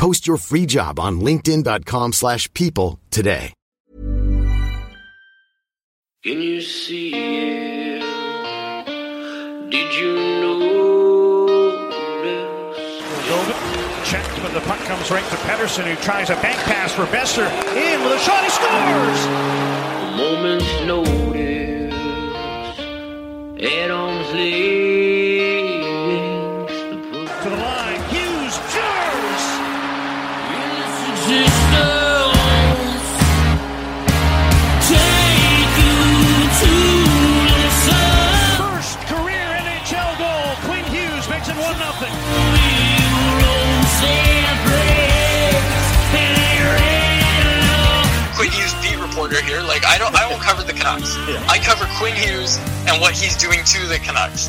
Post your free job on linkedin.com/people slash people today. Can you see it? Did you notice? Checked, but the puck comes right to Pettersson, who tries a bank pass for Boeser. In with a shot, he scores! A moment's notice. At arm's reporter here. Like I don't I don't cover the Canucks. I cover Quinn Hughes and what he's doing to the Canucks.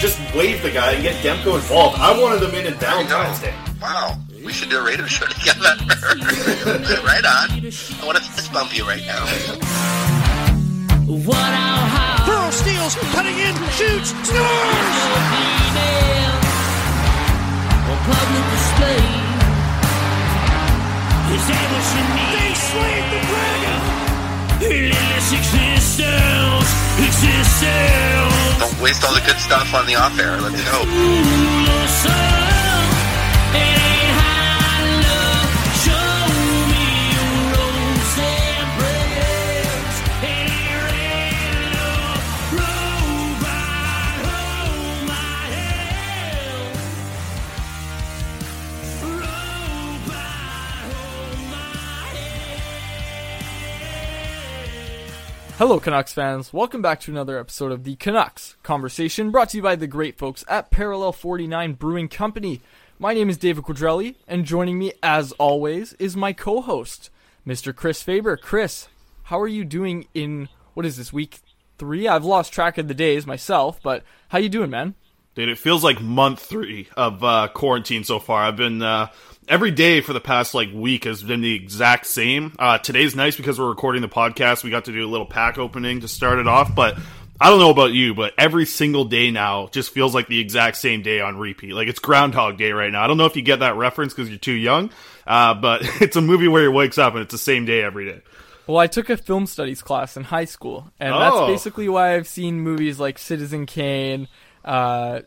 just wave the guy and get Demko involved. I wanted them in in Valentine's Day. Wow. We should do a radio show together. right on. I want to fist bump you right now. Burrow steals, cutting in, shoots, scores! They slayed the dragon! Don't waste all the good stuff on the off air. Let's go. Hello, Canucks fans. Welcome back to another episode of the Canucks Conversation, brought to you by the great folks at Parallel 49 Brewing Company. My name is David Quadrelli, and joining me, as always, is my co-host, Mr. Chris Faber. Chris, how are you doing in what is this week three? I've lost track of the days myself, but how you doing, man? Dude, it feels like month three of uh, quarantine so far. I've been uh, every day for the past like week has been the exact same. Uh, today's nice because we're recording the podcast. We got to do a little pack opening to start it off, but I don't know about you, but every single day now just feels like the exact same day on repeat. Like it's Groundhog Day right now. I don't know if you get that reference because you're too young, uh, but it's a movie where he wakes up and it's the same day every day. Well, I took a film studies class in high school, and Oh. that's basically why I've seen movies like Citizen Kane, uh,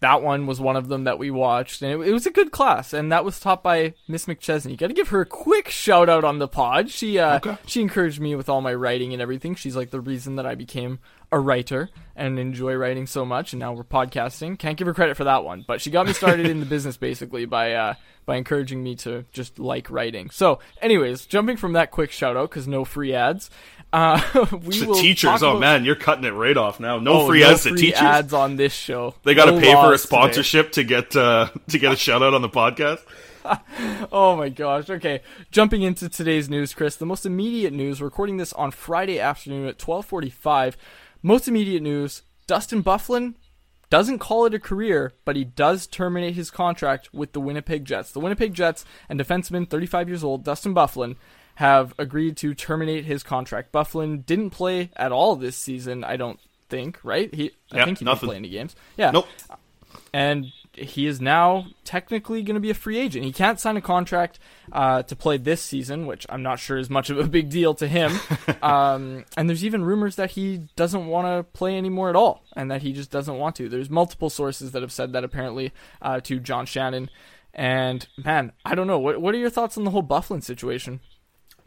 that one was one of them that we watched, and it, it was a good class, and that was taught by Miss McChesney. Got to give her a quick shout out on the pod. She uh, Okay. she encouraged me with all my writing and everything. She's like the reason that I became a writer and enjoy writing so much, and now we're podcasting. Can't give her credit for that one, but she got me started in the business basically by uh, by encouraging me to just like writing. So, anyways, jumping from that quick shout out because no free ads. Uh, we The will teachers, oh about- man, you're cutting it right off now. No Oh, free no ads to teachers. ads on this show. They got to No pay for a laws today. sponsorship to get uh, to get a shout out on the podcast. Oh my gosh. Okay. Jumping into today's news, Chris. The most immediate news, recording this on Friday afternoon at 12:45. Most immediate news, Dustin Byfuglien doesn't call it a career, but he does terminate his contract with the Winnipeg Jets. The Winnipeg Jets and defenseman 35 years old Dustin Byfuglien have agreed to terminate his contract. Byfuglien didn't play at all this season, I don't think, right? He I Yep, think he nothing. didn't play any games. Yeah Nope. and he is now technically going to be a free agent. He can't sign a contract uh, to play this season, which I'm not sure is much of a big deal to him. um, and there's even rumors that he doesn't want to play anymore at all, and that he just doesn't want to. There's multiple sources that have said that apparently uh, to John Shannon. And man, I don't know. What what are your thoughts on the whole Byfuglien situation?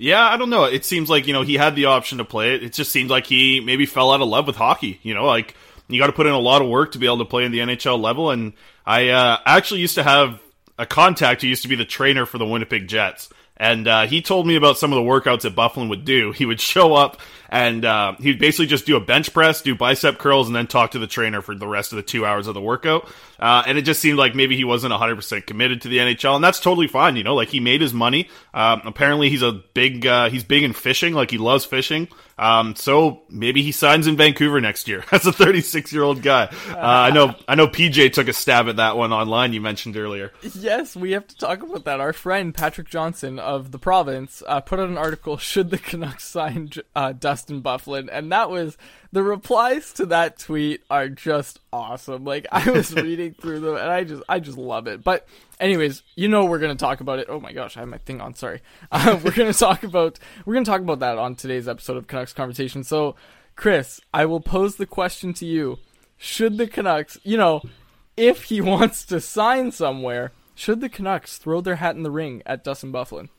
Yeah, I don't know. It seems like you know he had the option to play it. It just seems like he maybe fell out of love with hockey. You know, like you got to put in a lot of work to be able to play in the NHL level. And I uh, actually used to have a contact who used to be the trainer for the Winnipeg Jets. And uh, he told me about some of the workouts that Byfuglien would do. He would show up and uh, he'd basically just do a bench press, do bicep curls, and then talk to the trainer for the rest of the two hours of the workout. Uh, and it just seemed like maybe he wasn't 100% committed to the NHL, and that's totally fine. You know, like he made his money. Um, apparently, he's a big uh, he's big in fishing, like he loves fishing. Um, so maybe he signs in Vancouver next year as a 36 year old guy. Uh, I know I know PJ took a stab at that one online. You mentioned earlier. Yes, we have to talk about that. Our friend Patrick Johnston of the province uh, put out an article: "Should the Canucks sign uh, Dustin Byfuglien?" And that was the replies to that tweet are just awesome. Like I was reading through them, and I just I just love it. But anyways, you know we're gonna talk about it. Oh my gosh, I have my thing on. Sorry. Uh, we're gonna talk about we're gonna talk about that on today's episode of Canucks Conversation. So, Chris, I will pose the question to you: Should the Canucks, you know, if he wants to sign somewhere, should the Canucks throw their hat in the ring at Dustin Byfuglien?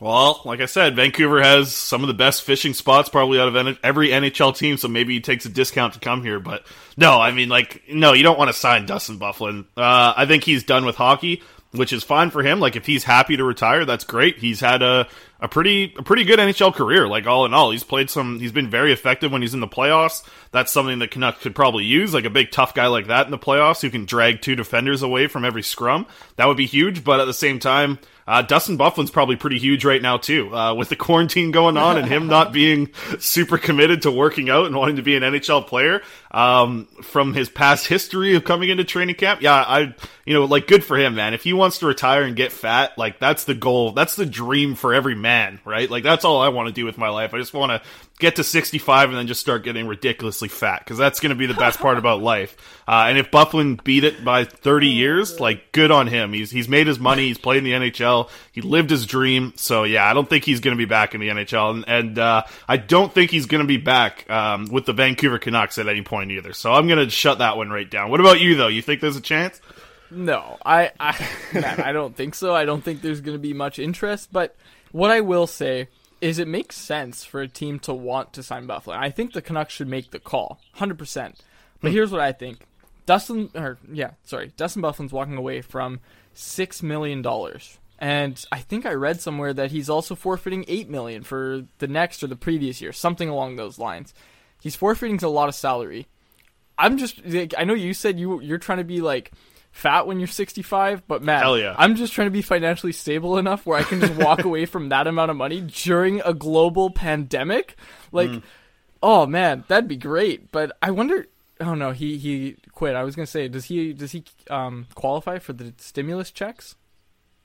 Well, like I said, Vancouver has some of the best fishing spots probably out of every NHL team, so maybe he takes a discount to come here. But no, I mean, like, no, you don't want to sign Dustin Byfuglien. Uh, I think he's done with hockey, which is fine for him. Like, if he's happy to retire, that's great. He's had a a pretty a pretty good NHL career. Like all in all, he's played some. He's been very effective when he's in the playoffs. That's something that Canucks could probably use, like a big tough guy like that in the playoffs who can drag two defenders away from every scrum. That would be huge. But at the same time, uh, Dustin Byfuglien's probably pretty huge right now too, uh, with the quarantine going on and him not being super committed to working out and wanting to be an NHL player. Um, from his past history of coming into training camp, yeah, I, you know, like good for him, man. If he wants to retire and get fat, like that's the goal. That's the dream for every man, right? Like that's all I want to do with my life. I just want to get to 65 and then just start getting ridiculously fat because that's going to be the best part about life. Uh, and if Byfuglien beat it by 30 years, like good on him. He's he's made his money. He's played in the NHL. He lived his dream. So yeah, I don't think he's going to be back in the NHL, and, and uh, I don't think he's going to be back um, with the Vancouver Canucks at any point either. So I'm going to shut that one right down. What about you though? You think there's a chance? No, I, I, I don't think so. I don't think there's going to be much interest. But what I will say is, it makes sense for a team to want to sign Buffalo. I think the Canucks should make the call, hundred percent. But hmm. here's what I think: Dustin, or yeah, sorry, Dustin Byfuglien's walking away from six million dollars, and I think I read somewhere that he's also forfeiting eight million for the next or the previous year, something along those lines. He's forfeiting a lot of salary. I'm just, like, I know you said you you're trying to be like fat when you're 65, but man, yeah. I'm just trying to be financially stable enough where I can just walk away from that amount of money during a global pandemic. Like, oh man, that'd be great. But I wonder. Oh no, he he quit. I was gonna say, does he does he um qualify for the stimulus checks?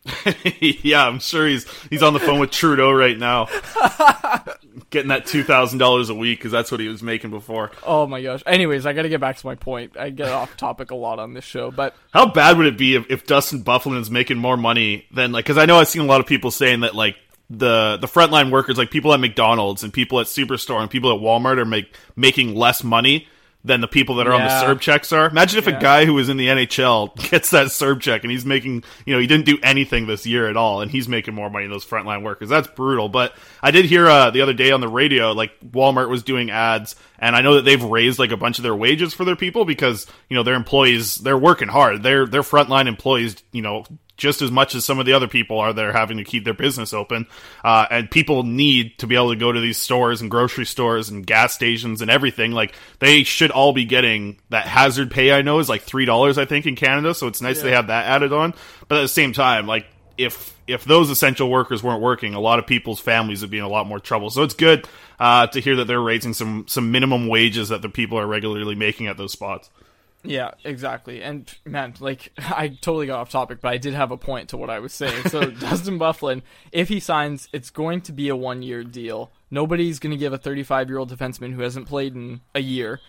yeah, I'm sure he's he's on the phone with Trudeau right now, getting that two thousand dollars a week because that's what he was making before. Oh my gosh. Anyways, I got to get back to my point. I get off topic a lot on this show, but How bad would it be if, if Dustin Byfuglien is making more money than like? Because I know I've seen a lot of people saying that like the the frontline workers, like people at McDonald's and people at Superstore and people at Walmart, are make making less money than the people that are on the CERB checks are. Imagine if Yeah. a guy who was in the NHL gets that CERB check and he's making, you know, he didn't do anything this year at all, and he's making more money than those frontline workers. That's brutal. But I did hear uh, the other day on the radio, like Walmart was doing ads, and I know that they've raised like a bunch of their wages for their people because you know their employees they're working hard. They're they're frontline employees, you know, just as much as some of the other people are that are having to keep their business open. Uh, and people need to be able to go to these stores and grocery stores and gas stations and everything. Like they should all be getting that hazard pay. I know is like three dollars, I think, in Canada. So it's nice they have that added on. But at the same time, like if if those essential workers weren't working, a lot of people's families would be in a lot more trouble. So it's good uh, to hear that they're raising some some minimum wages that the people are regularly making at those spots. Yeah, exactly. And man, like I totally got off topic, but I did have a point to what I was saying. So Dustin Byfuglien, if he signs, it's going to be a one-year deal. Nobody's going to give a 35-year-old defenseman who hasn't played in a year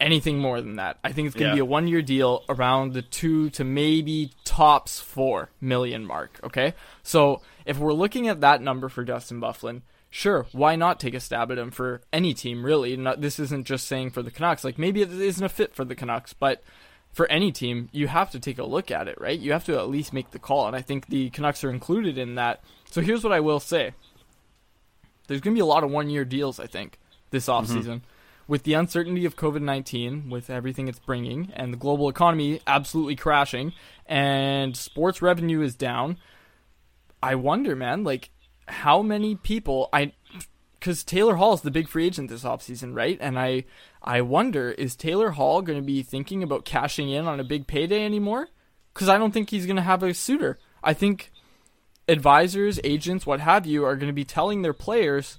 anything more than that. I think it's going to Yeah. be a one-year deal around the 2 to maybe tops 4 million mark, okay? So, if we're looking at that number for Dustin Byfuglien, sure, why not take a stab at him for any team, really? Not, this isn't just saying for the Canucks. Like, maybe it isn't a fit for the Canucks, but for any team, you have to take a look at it, right? You have to at least make the call, and I think the Canucks are included in that. So, here's what I will say there's going to be a lot of one year deals, I think, this mm-hmm. offseason. With the uncertainty of COVID 19, with everything it's bringing, and the global economy absolutely crashing, and sports revenue is down, I wonder, man, like, how many people. I because Taylor Hall is the big free agent this offseason, right? And I I wonder is Taylor Hall going to be thinking about cashing in on a big payday anymore? Because I don't think he's going to have a suitor. I think advisors, agents, what have you, are going to be telling their players,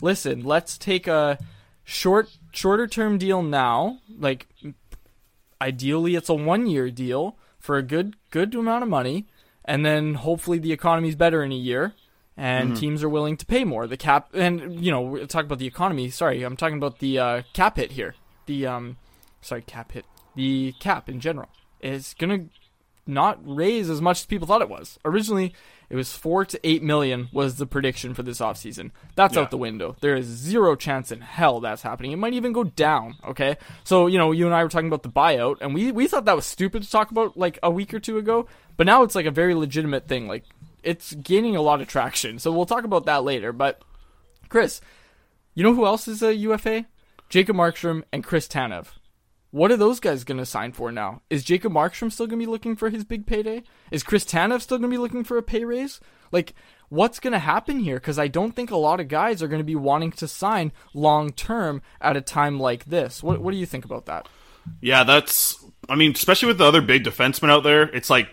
listen, let's take a short shorter term deal now, like ideally it's a one year deal for a good good amount of money, and then hopefully the economy's better in a year and teams are willing to pay more. The cap and you know, we're talking about the economy. Sorry, I'm talking about the uh, cap hit here. The um sorry, cap hit. The cap in general is gonna not raise as much as people thought it was. Originally, it was four to eight million was the prediction for this offseason. That's Yeah. out the window. There is zero chance in hell that's happening. It might even go down. Okay, so you know, you and I were talking about the buyout, and we we thought that was stupid to talk about like a week or two ago, but now it's like a very legitimate thing. Like it's gaining a lot of traction. So we'll talk about that later. But Chris, you know who else is a UFA? Jacob Markstrom and Chris Tanev. What are those guys going to sign for now? Is Jacob Markstrom still going to be looking for his big payday? Is Chris Tanev still going to be looking for a pay raise? Like, what's going to happen here? Because I don't think a lot of guys are going to be wanting to sign long term at a time like this. What, what do you think about that? Yeah, that's. I mean, especially with the other big defensemen out there, it's like,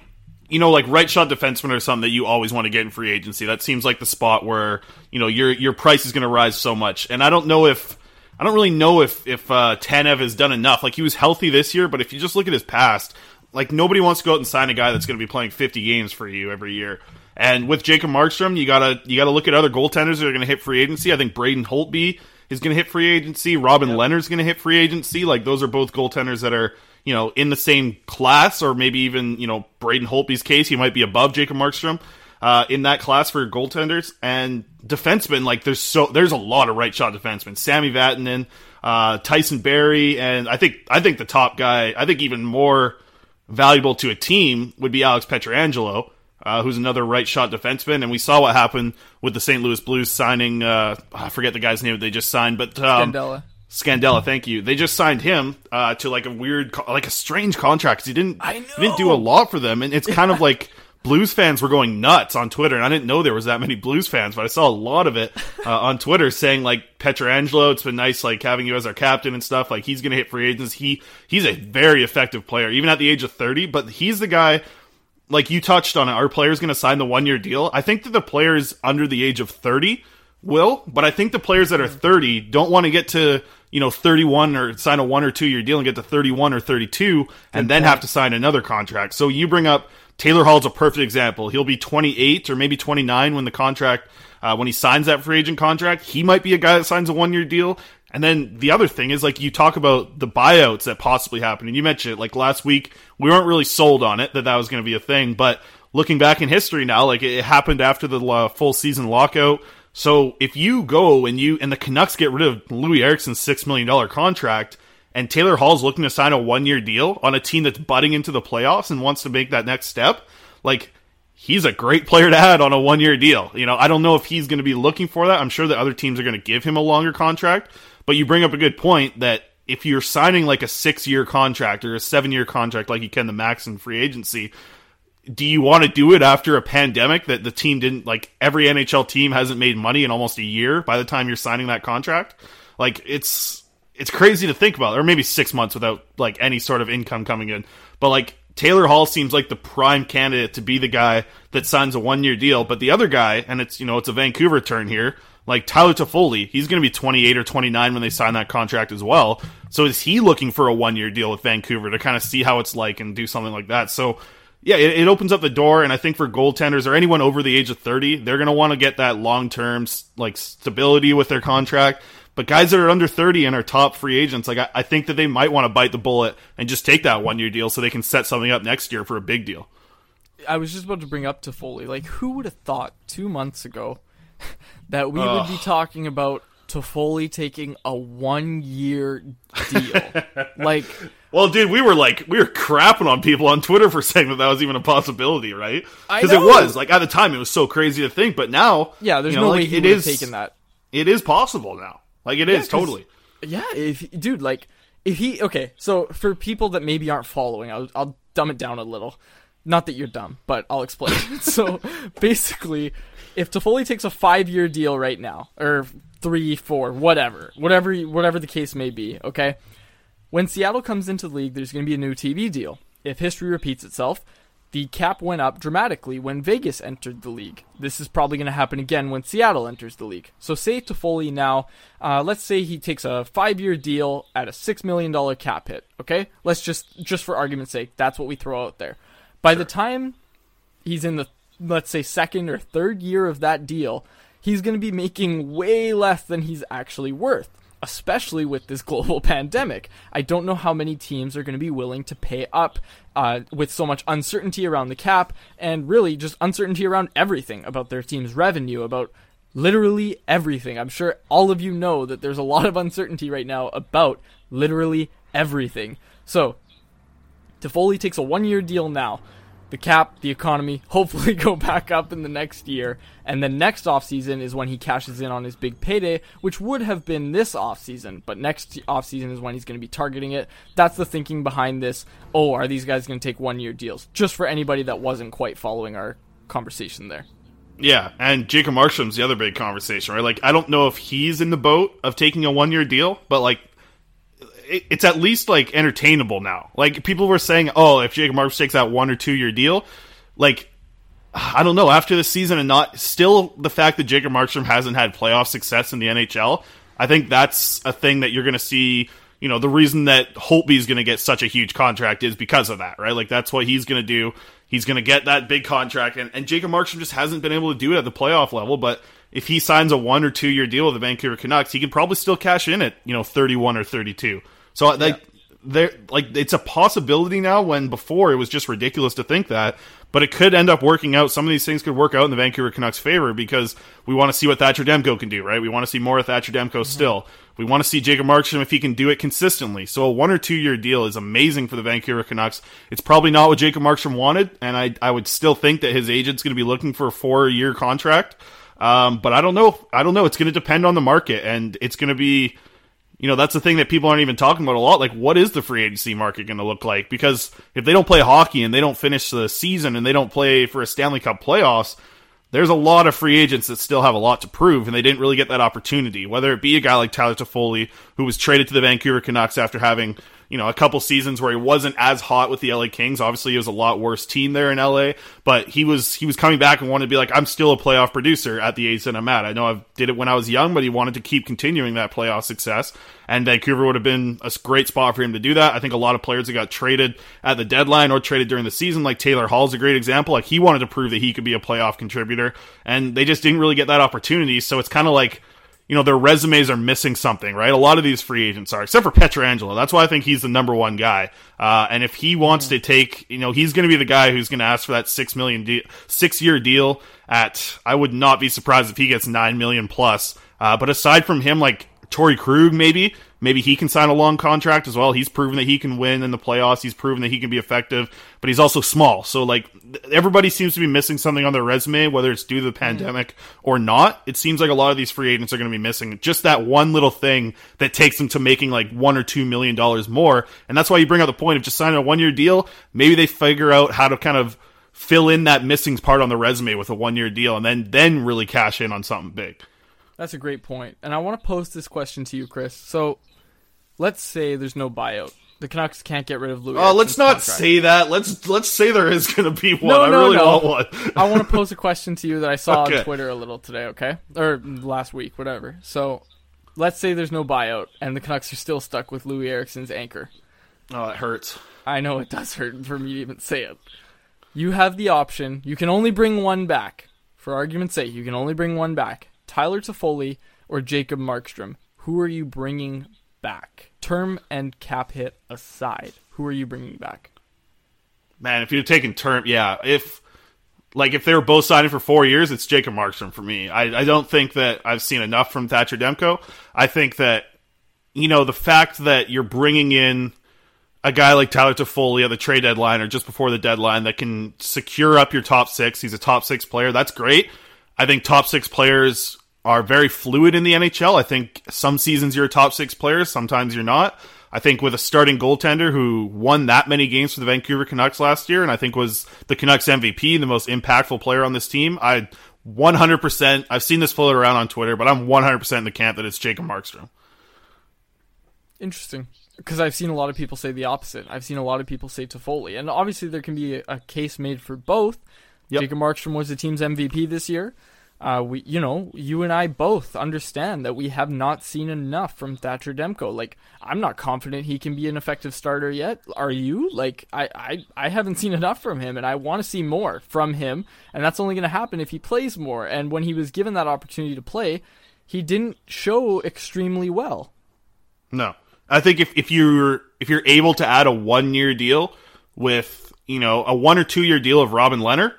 you know, like right shot defenseman or something that you always want to get in free agency. That seems like the spot where you know your your price is going to rise so much. And I don't know if I don't really know if if uh, Tanev has done enough. Like he was healthy this year, but if you just look at his past, like nobody wants to go out and sign a guy that's going to be playing 50 games for you every year. And with Jacob Markstrom, you gotta you gotta look at other goaltenders that are going to hit free agency. I think Braden Holtby is going to hit free agency. Robin Lehner's going to hit free agency. Like those are both goaltenders that are you know in the same class, or maybe even you know Braden Holtby's case, he might be above Jacob Markstrom uh, in that class for goaltenders and defensemen. Like there's so there's a lot of right shot defensemen. Sami Vatanen, uh, Tyson Barrie, and I think I think the top guy. I think even more valuable to a team would be Alex Pietrangelo. Uh, who's another right shot defenseman, and we saw what happened with the St. Louis Blues signing. Uh, I forget the guy's name that they just signed, but um, Scandella. Scandella, thank you. They just signed him uh, to like a weird, like a strange contract. he didn't, I he didn't do a lot for them, and it's kind of like Blues fans were going nuts on Twitter, and I didn't know there was that many Blues fans, but I saw a lot of it uh, on Twitter saying like Pietrangelo, it's been nice like having you as our captain and stuff. Like he's gonna hit free agents. He he's a very effective player, even at the age of thirty. But he's the guy like you touched on it, are players going to sign the one year deal? I think that the players under the age of 30 will, but I think the players that are 30 don't want to get to, you know, 31 or sign a one or two year deal and get to 31 or 32 and then have to sign another contract. So you bring up Taylor Hall's a perfect example. He'll be 28 or maybe 29 when the contract, uh, when he signs that free agent contract. He might be a guy that signs a one year deal. And then the other thing is like you talk about the buyouts that possibly happen, and you mentioned it like last week. We weren't really sold on it that that was going to be a thing, but looking back in history now, like it happened after the uh, full season lockout. So if you go and you and the Canucks get rid of Loui Eriksson's six million dollar contract, and Taylor Hall's looking to sign a one year deal on a team that's butting into the playoffs and wants to make that next step, like he's a great player to add on a one year deal. You know, I don't know if he's going to be looking for that. I'm sure that other teams are going to give him a longer contract, but you bring up a good point that if you're signing like a six year contract or a seven year contract like you can the max in free agency, do you want to do it after a pandemic that the team didn't like every NHL team hasn't made money in almost a year by the time you're signing that contract? Like it's it's crazy to think about, or maybe six months without like any sort of income coming in. But like Taylor Hall seems like the prime candidate to be the guy that signs a one year deal. But the other guy, and it's you know it's a Vancouver turn here, like Tyler Toffoli, he's going to be 28 or 29 when they sign that contract as well. So is he looking for a one year deal with Vancouver to kind of see how it's like and do something like that? So yeah, it, it, opens up the door, and I think for goaltenders or anyone over the age of thirty, they're going to want to get that long term like stability with their contract. But guys that are under thirty and are top free agents, like I, I think that they might want to bite the bullet and just take that one year deal so they can set something up next year for a big deal. I was just about to bring up Toffoli. Like, who would have thought two months ago that we would be talking about Toffoli taking a one year deal? like well, dude, we were like we were crapping on people on Twitter for saying that that was even a possibility, right? Because it was like at the time it was so crazy to think, but now, yeah, there's you know, no like, way he it is taken that. It is possible now. Like it yeah, is totally. Yeah, if dude, like if he okay, so for people that maybe aren't following, I'll, I'll dumb it down a little. Not that you're dumb, but I'll explain. so basically, if Toffoli takes a five year deal right now, or three, four, whatever, whatever, whatever the case may be, okay when Seattle comes into the league, there's going to be a new TV deal. If history repeats itself, the cap went up dramatically when Vegas entered the league. This is probably going to happen again when Seattle enters the league. So say Toffoli now, uh, let's say he takes a five-year deal at a six million dollar cap hit. Okay, let's just just for argument's sake, that's what we throw out there. By sure. the time he's in the let's say second or third year of that deal, he's going to be making way less than he's actually worth especially with this global pandemic. I don't know how many teams are going to be willing to pay up uh, with so much uncertainty around the cap and really just uncertainty around everything about their team's revenue, about literally everything. I'm sure all of you know that there's a lot of uncertainty right now about literally everything. So, Toffoli takes a one year deal now the cap, the economy, hopefully go back up in the next year. And then next offseason is when he cashes in on his big payday, which would have been this offseason. But next offseason is when he's going to be targeting it. That's the thinking behind this. Oh, are these guys going to take one year deals? Just for anybody that wasn't quite following our conversation there. Yeah, and Jacob Markstrom's the other big conversation, right? Like, I don't know if he's in the boat of taking a one year deal, but like, it's at least like entertainable now. Like people were saying, oh, if Jacob Marks takes that one or two year deal, like I don't know after this season and not still the fact that Jacob Markstrom hasn't had playoff success in the NHL. I think that's a thing that you're going to see. You know, the reason that Holtby is going to get such a huge contract is because of that, right? Like that's what he's going to do. He's going to get that big contract, and, and Jacob Markstrom just hasn't been able to do it at the playoff level. But if he signs a one or two year deal with the Vancouver Canucks, he could probably still cash in at you know 31 or 32. So like yeah. there like it's a possibility now when before it was just ridiculous to think that, but it could end up working out. Some of these things could work out in the Vancouver Canucks' favor because we want to see what Thatcher Demko can do, right? We want to see more of Thatcher Demko mm-hmm. still. We want to see Jacob Markstrom if he can do it consistently. So a one or two year deal is amazing for the Vancouver Canucks. It's probably not what Jacob Markstrom wanted, and I I would still think that his agent's going to be looking for a four year contract. Um, but I don't know. I don't know. It's going to depend on the market, and it's going to be you know, that's the thing that people aren't even talking about a lot. Like, what is the free agency market going to look like? Because if they don't play hockey and they don't finish the season and they don't play for a Stanley Cup playoffs, there's a lot of free agents that still have a lot to prove, and they didn't really get that opportunity. Whether it be a guy like Tyler Toffoli, who was traded to the Vancouver Canucks after having you know, a couple seasons where he wasn't as hot with the LA Kings. Obviously, he was a lot worse team there in LA, but he was he was coming back and wanted to be like, I'm still a playoff producer at the age that I'm at. I know I did it when I was young, but he wanted to keep continuing that playoff success. And Vancouver would have been a great spot for him to do that. I think a lot of players that got traded at the deadline or traded during the season, like Taylor Hall's a great example. Like he wanted to prove that he could be a playoff contributor, and they just didn't really get that opportunity. So it's kind of like you know, their resumes are missing something, right? A lot of these free agents are, except for Pietrangelo. That's why I think he's the number one guy. Uh, and if he wants to take, you know, he's going to be the guy who's going to ask for that six million, de- six year deal at, I would not be surprised if he gets nine million plus. Uh, but aside from him, like, Torrey Krug, maybe. Maybe he can sign a long contract as well. He's proven that he can win in the playoffs. He's proven that he can be effective, but he's also small. So, like, everybody seems to be missing something on their resume, whether it's due to the mm-hmm. pandemic or not. It seems like a lot of these free agents are going to be missing just that one little thing that takes them to making like one or two million dollars more. And that's why you bring up the point of just signing a one year deal. Maybe they figure out how to kind of fill in that missing part on the resume with a one year deal and then then really cash in on something big. That's a great point. And I want to pose this question to you, Chris. So let's say there's no buyout. The Canucks can't get rid of Loui. Oh, let's not contract. say that. Let's let's say there is going to be one. No, I no, really no. want one. I want to pose a question to you that I saw Okay. on Twitter a little today, okay? Or last week, whatever. So let's say there's no buyout and the Canucks are still stuck with Loui Eriksson's anchor. Oh, it hurts. I know it does hurt for me to even say it. You have the option. You can only bring one back. For argument's sake, you can only bring one back. Tyler Toffoli or Jacob Markstrom. Who are you bringing back? Term and cap hit aside. Who are you bringing back? Man, if you'd taken term, yeah. If like if they were both signing for four years, it's Jacob Markstrom for me. I, I don't think that I've seen enough from Thatcher Demko. I think that you know the fact that you're bringing in a guy like Tyler Toffoli at the trade deadline or just before the deadline that can secure up your top six. He's a top six player. That's great. I think top six players are very fluid in the NHL. I think some seasons you're a top six player, sometimes you're not. I think with a starting goaltender who won that many games for the Vancouver Canucks last year, and I think was the Canucks MVP, the most impactful player on this team, I 100%, I've seen this float around on Twitter, but I'm 100% in the camp that it's Jacob Markstrom. Interesting. Because I've seen a lot of people say the opposite. I've seen a lot of people say Toffoli. And obviously, there can be a, a case made for both. Yep. Jacob Markstrom was the team's MVP this year. Uh, we, you know, you and I both understand that we have not seen enough from Thatcher Demko. Like, I'm not confident he can be an effective starter yet. Are you? Like, I, I, I haven't seen enough from him, and I want to see more from him. And that's only going to happen if he plays more. And when he was given that opportunity to play, he didn't show extremely well. No, I think if, if you're if you're able to add a one year deal with you know a one or two year deal of Robin Lehner,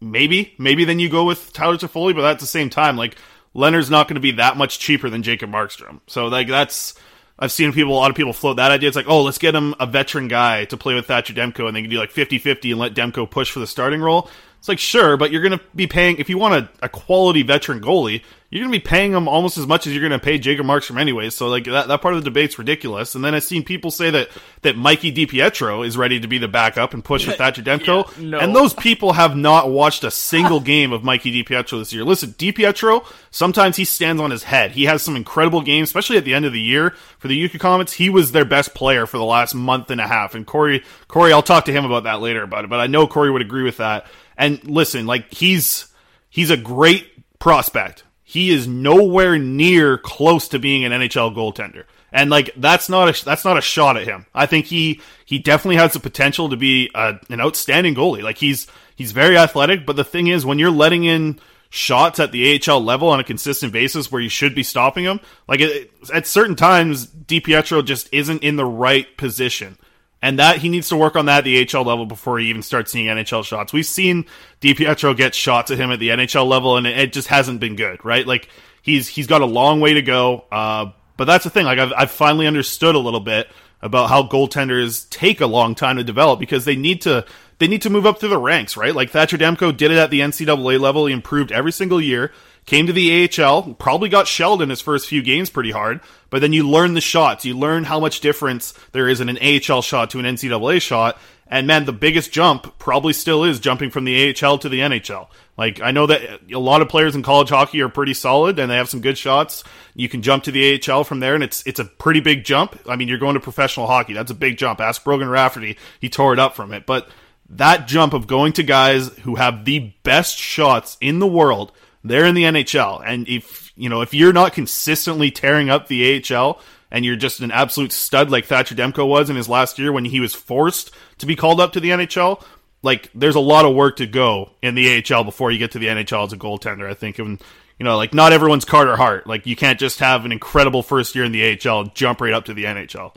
maybe maybe then you go with Tyler Toffoli. But at the same time, like Lehner's not going to be that much cheaper than Jacob Markstrom. So like that's I've seen people a lot of people float that idea. It's like oh let's get him a veteran guy to play with Thatcher Demko and they can do like 50-50 and let Demko push for the starting role. It's like sure, but you're going to be paying if you want a, a quality veteran goalie. You're going to be paying him almost as much as you're going to pay Jacob Markstrom anyways. So like that, that part of the debate's ridiculous. And then I've seen people say that that Mikey DiPietro is ready to be the backup and push with Thatcher Demko. Yeah, no. And those people have not watched a single game of Mikey DiPietro this year. Listen, DiPietro, sometimes he stands on his head. He has some incredible games, especially at the end of the year for the Utica Comets. He was their best player for the last month and a half. And Corey, Corey, I'll talk to him about that later about it, but I know Corey would agree with that. And listen, like he's he's a great prospect. He is nowhere near close to being an NHL goaltender. And like that's not a that's not a shot at him. I think he he definitely has the potential to be a, an outstanding goalie. Like he's he's very athletic, but the thing is when you're letting in shots at the AHL level on a consistent basis where you should be stopping them, like it, at certain times DiPietro just isn't in the right position. And that he needs to work on that at the HL level before he even starts seeing NHL shots. We've seen DiPietro get shots at him at the NHL level, and it, just hasn't been good, right? Like he's he's got a long way to go. Uh, but that's the thing. Like I've I've finally understood a little bit about how goaltenders take a long time to develop because they need to they need to move up through the ranks, right? Like Thatcher Demko did it at the NCAA level. He improved every single year. Came to the AHL, probably got shelled in his first few games pretty hard, but then you learn the shots. You learn how much difference there is in an AHL shot to an NCAA shot. And man, the biggest jump probably still is jumping from the AHL to the NHL. Like, I know that a lot of players in college hockey are pretty solid and they have some good shots. You can jump to the AHL from there and it's, it's a pretty big jump. I mean, you're going to professional hockey. That's a big jump. Ask Brogan Rafferty. He tore it up from it. But that jump of going to guys who have the best shots in the world, they're in the NHL. And if, you know, if you're not consistently tearing up the AHL and you're just an absolute stud like Thatcher Demko was in his last year when he was forced to be called up to the NHL, like there's a lot of work to go in the AHL before you get to the NHL as a goaltender, I think. And, you know, like not everyone's Carter Hart. Like you can't just have an incredible first year in the AHL and jump right up to the NHL.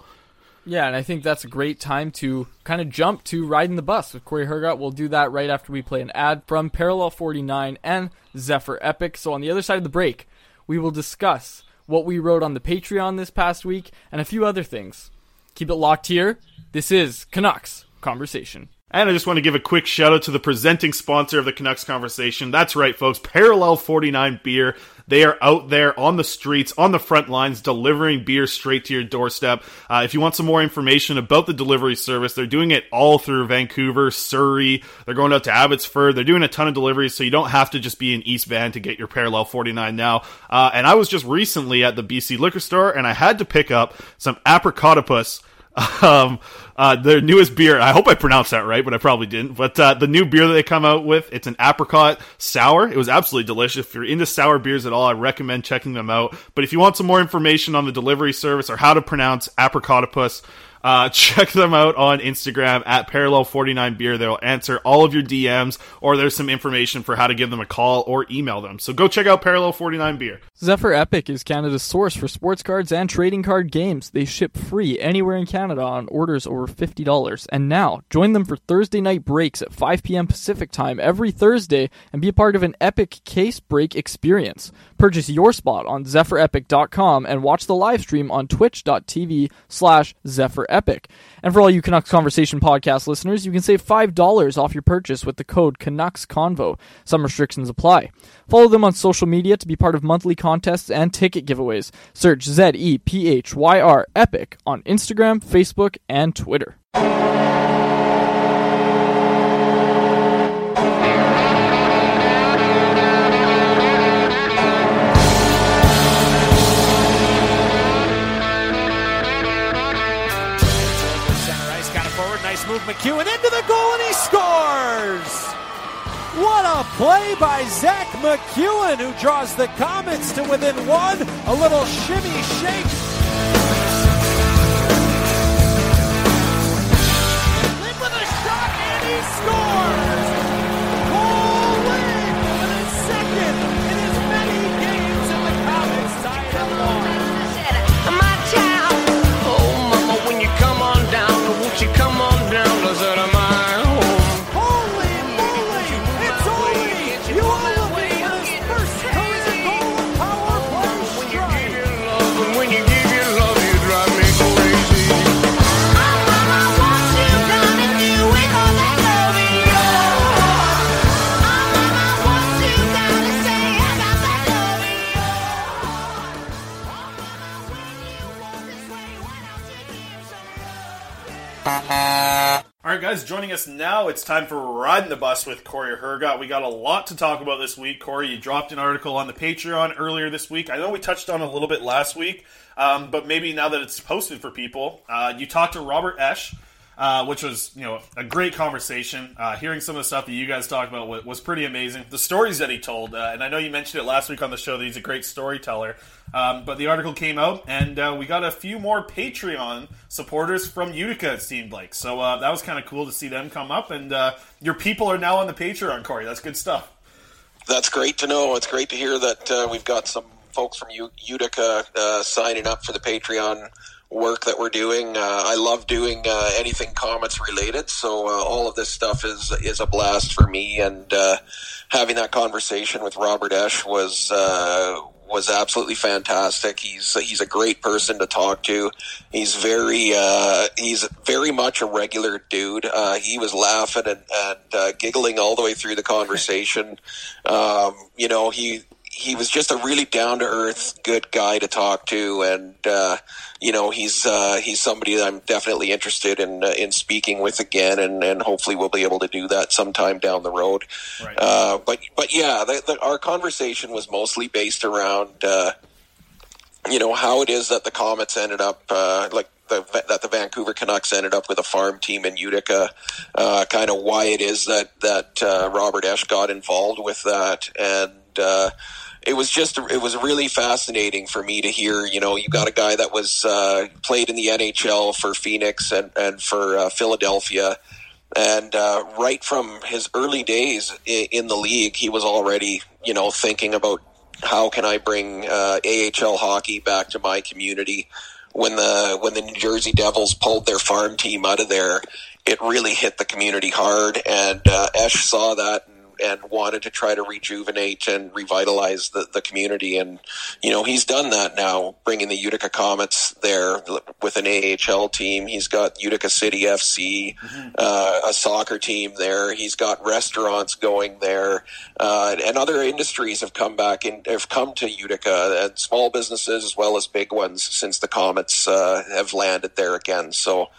Yeah, and I think that's a great time to kind of jump to riding the bus with Corey Hergott. We'll do that right after we play an ad from Parallel 49 and Zephyr Epic. So on the other side of the break, we will discuss what we wrote on the Patreon this past week, and a few other things. Keep it locked here. This is Canucks Conversation. And I just want to give a quick shout out to the presenting sponsor of the Canucks conversation. That's right, folks. Parallel 49 Beer. They are out there on the streets, on the front lines, delivering beer straight to your doorstep. Uh, if you want some more information about the delivery service, they're doing it all through Vancouver, Surrey. They're going out to Abbotsford. They're doing a ton of deliveries, so you don't have to just be in East Van to get your Parallel 49 now. Uh, and I was just recently at the BC liquor store, and I had to pick up some apricotopus um, uh, their newest beer. I hope I pronounced that right, but I probably didn't. But uh, the new beer that they come out with, it's an apricot sour. It was absolutely delicious. If you're into sour beers at all, I recommend checking them out. But if you want some more information on the delivery service or how to pronounce apricotopus, uh, check them out on Instagram at Parallel49Beer. They'll answer all of your DMs, or there's some information for how to give them a call or email them. So go check out Parallel49Beer. Zephyr Epic is Canada's source for sports cards and trading card games. They ship free anywhere in Canada on orders over $50. And now, join them for Thursday night breaks at 5 p.m. Pacific time every Thursday and be a part of an epic case break experience. Purchase your spot on zephyrepic.com and watch the live stream on twitch.tv slash zephyrepic. And for all you Canucks Conversation podcast listeners, you can save $5 off your purchase with the code Canucks Convo. Some restrictions apply. Follow them on social media to be part of monthly contests and ticket giveaways. Search Z E P H Y R Epic on Instagram, Facebook, and Twitter. MacEwen into the goal, and he scores! What a play by Zack MacEwen, who draws the Comets to within one. A little shimmy shake. Lynn with a shot, and he scores! Right, guys, joining us now, it's time for Riding the Bus with Corey Hergot. We got a lot to talk about this week. Corey, you dropped an article on the Patreon earlier this week. I know we touched on a little bit last week, um, but maybe now that it's posted for people, uh, you talked to Robert Esche, uh, which was you know a great conversation. Uh, hearing some of the stuff that you guys talked about was, was pretty amazing. The stories that he told, uh, and I know you mentioned it last week on the show that he's a great storyteller. Um, but the article came out, and uh, we got a few more Patreon supporters from Utica. It seemed like so uh, that was kind of cool to see them come up, and uh, your people are now on the Patreon, Corey. That's good stuff. That's great to know. It's great to hear that we've got some folks from U- Utica signing up for the Patreon work that we're doing. Uh, I love doing uh, anything Comets related, so uh, all of this stuff is is a blast for me. And uh, having that conversation with Robert Esche was uh, was absolutely fantastic. He's he's a great person to talk to. He's very uh, he's very much a regular dude. Uh, he was laughing and, and uh, giggling all the way through the conversation. Um, you know, he he was just a really down to earth, good guy to talk to, and uh, you know he's uh, he's somebody that I'm definitely interested in uh, in speaking with again, and, and hopefully we'll be able to do that sometime down the road. Right. Uh, but but yeah, the, the, our conversation was mostly based around uh, you know how it is that the Comets ended up uh, like. The, that the Vancouver Canucks ended up with a farm team in Utica, uh, kind of why it is that that uh, Robert Esche got involved with that, and uh, it was just it was really fascinating for me to hear. You know, you got a guy that was uh, played in the NHL for Phoenix and and for uh, Philadelphia, and uh, right from his early days in, in the league, he was already you know thinking about how can I bring uh, AHL hockey back to my community. When the when the New Jersey Devils pulled their farm team out of there, it really hit the community hard, and uh, Esche saw that and wanted to try to rejuvenate and revitalize the, the community. And, you know, he's done that now, bringing the Utica Comets there with an AHL team. He's got Utica City FC, uh, a soccer team there. He's got restaurants going there, uh, and other industries have come back and have come to Utica, and small businesses as well as big ones since the Comets uh, have landed there again. So.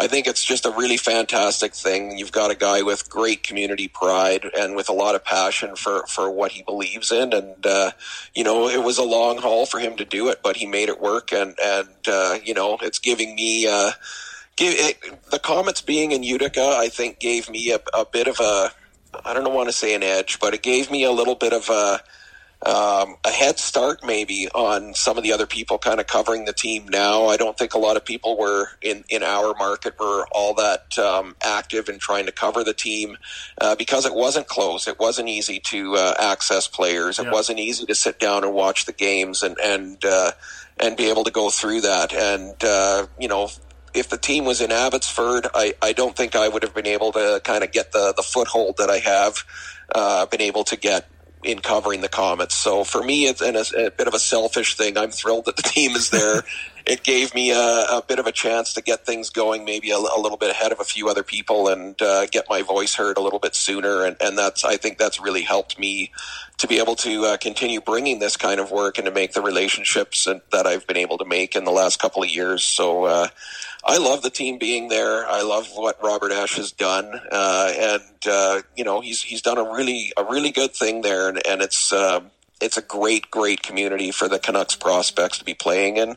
I think it's just a really fantastic thing. You've got a guy with great community pride and with a lot of passion for, for what he believes in. And, uh, you know, it was a long haul for him to do it, but he made it work. And, and, uh, you know, it's giving me, uh, give it, the Comets being in Utica, I think gave me a, a bit of a, I don't want to say an edge, but it gave me a little bit of a, um, a head start maybe on some of the other people kind of covering the team now. I don't think a lot of people were in, in our market were all that um, active in trying to cover the team uh, because it wasn't close. It wasn't easy to uh, access players. It Yeah. wasn't easy to sit down and watch the games and and uh, and be able to go through that. And uh, you know, if the team was in Abbotsford, I, I don't think I would have been able to kind of get the, the foothold that I have uh, been able to get in covering the Comets. So for me, it's an, a, a bit of a selfish thing. I'm thrilled that the team is there. it gave me a, a bit of a chance to get things going, maybe a, a little bit ahead of a few other people, and uh, get my voice heard a little bit sooner. And, and that's I think that's really helped me to be able to uh, continue bringing this kind of work and to make the relationships and, that I've been able to make in the last couple of years. So uh, I love the team being there. I love what Robert Esche has done, uh, and uh, you know he's he's done a really a really good thing there, and, and it's uh, it's a great great community for the Canucks prospects to be playing in.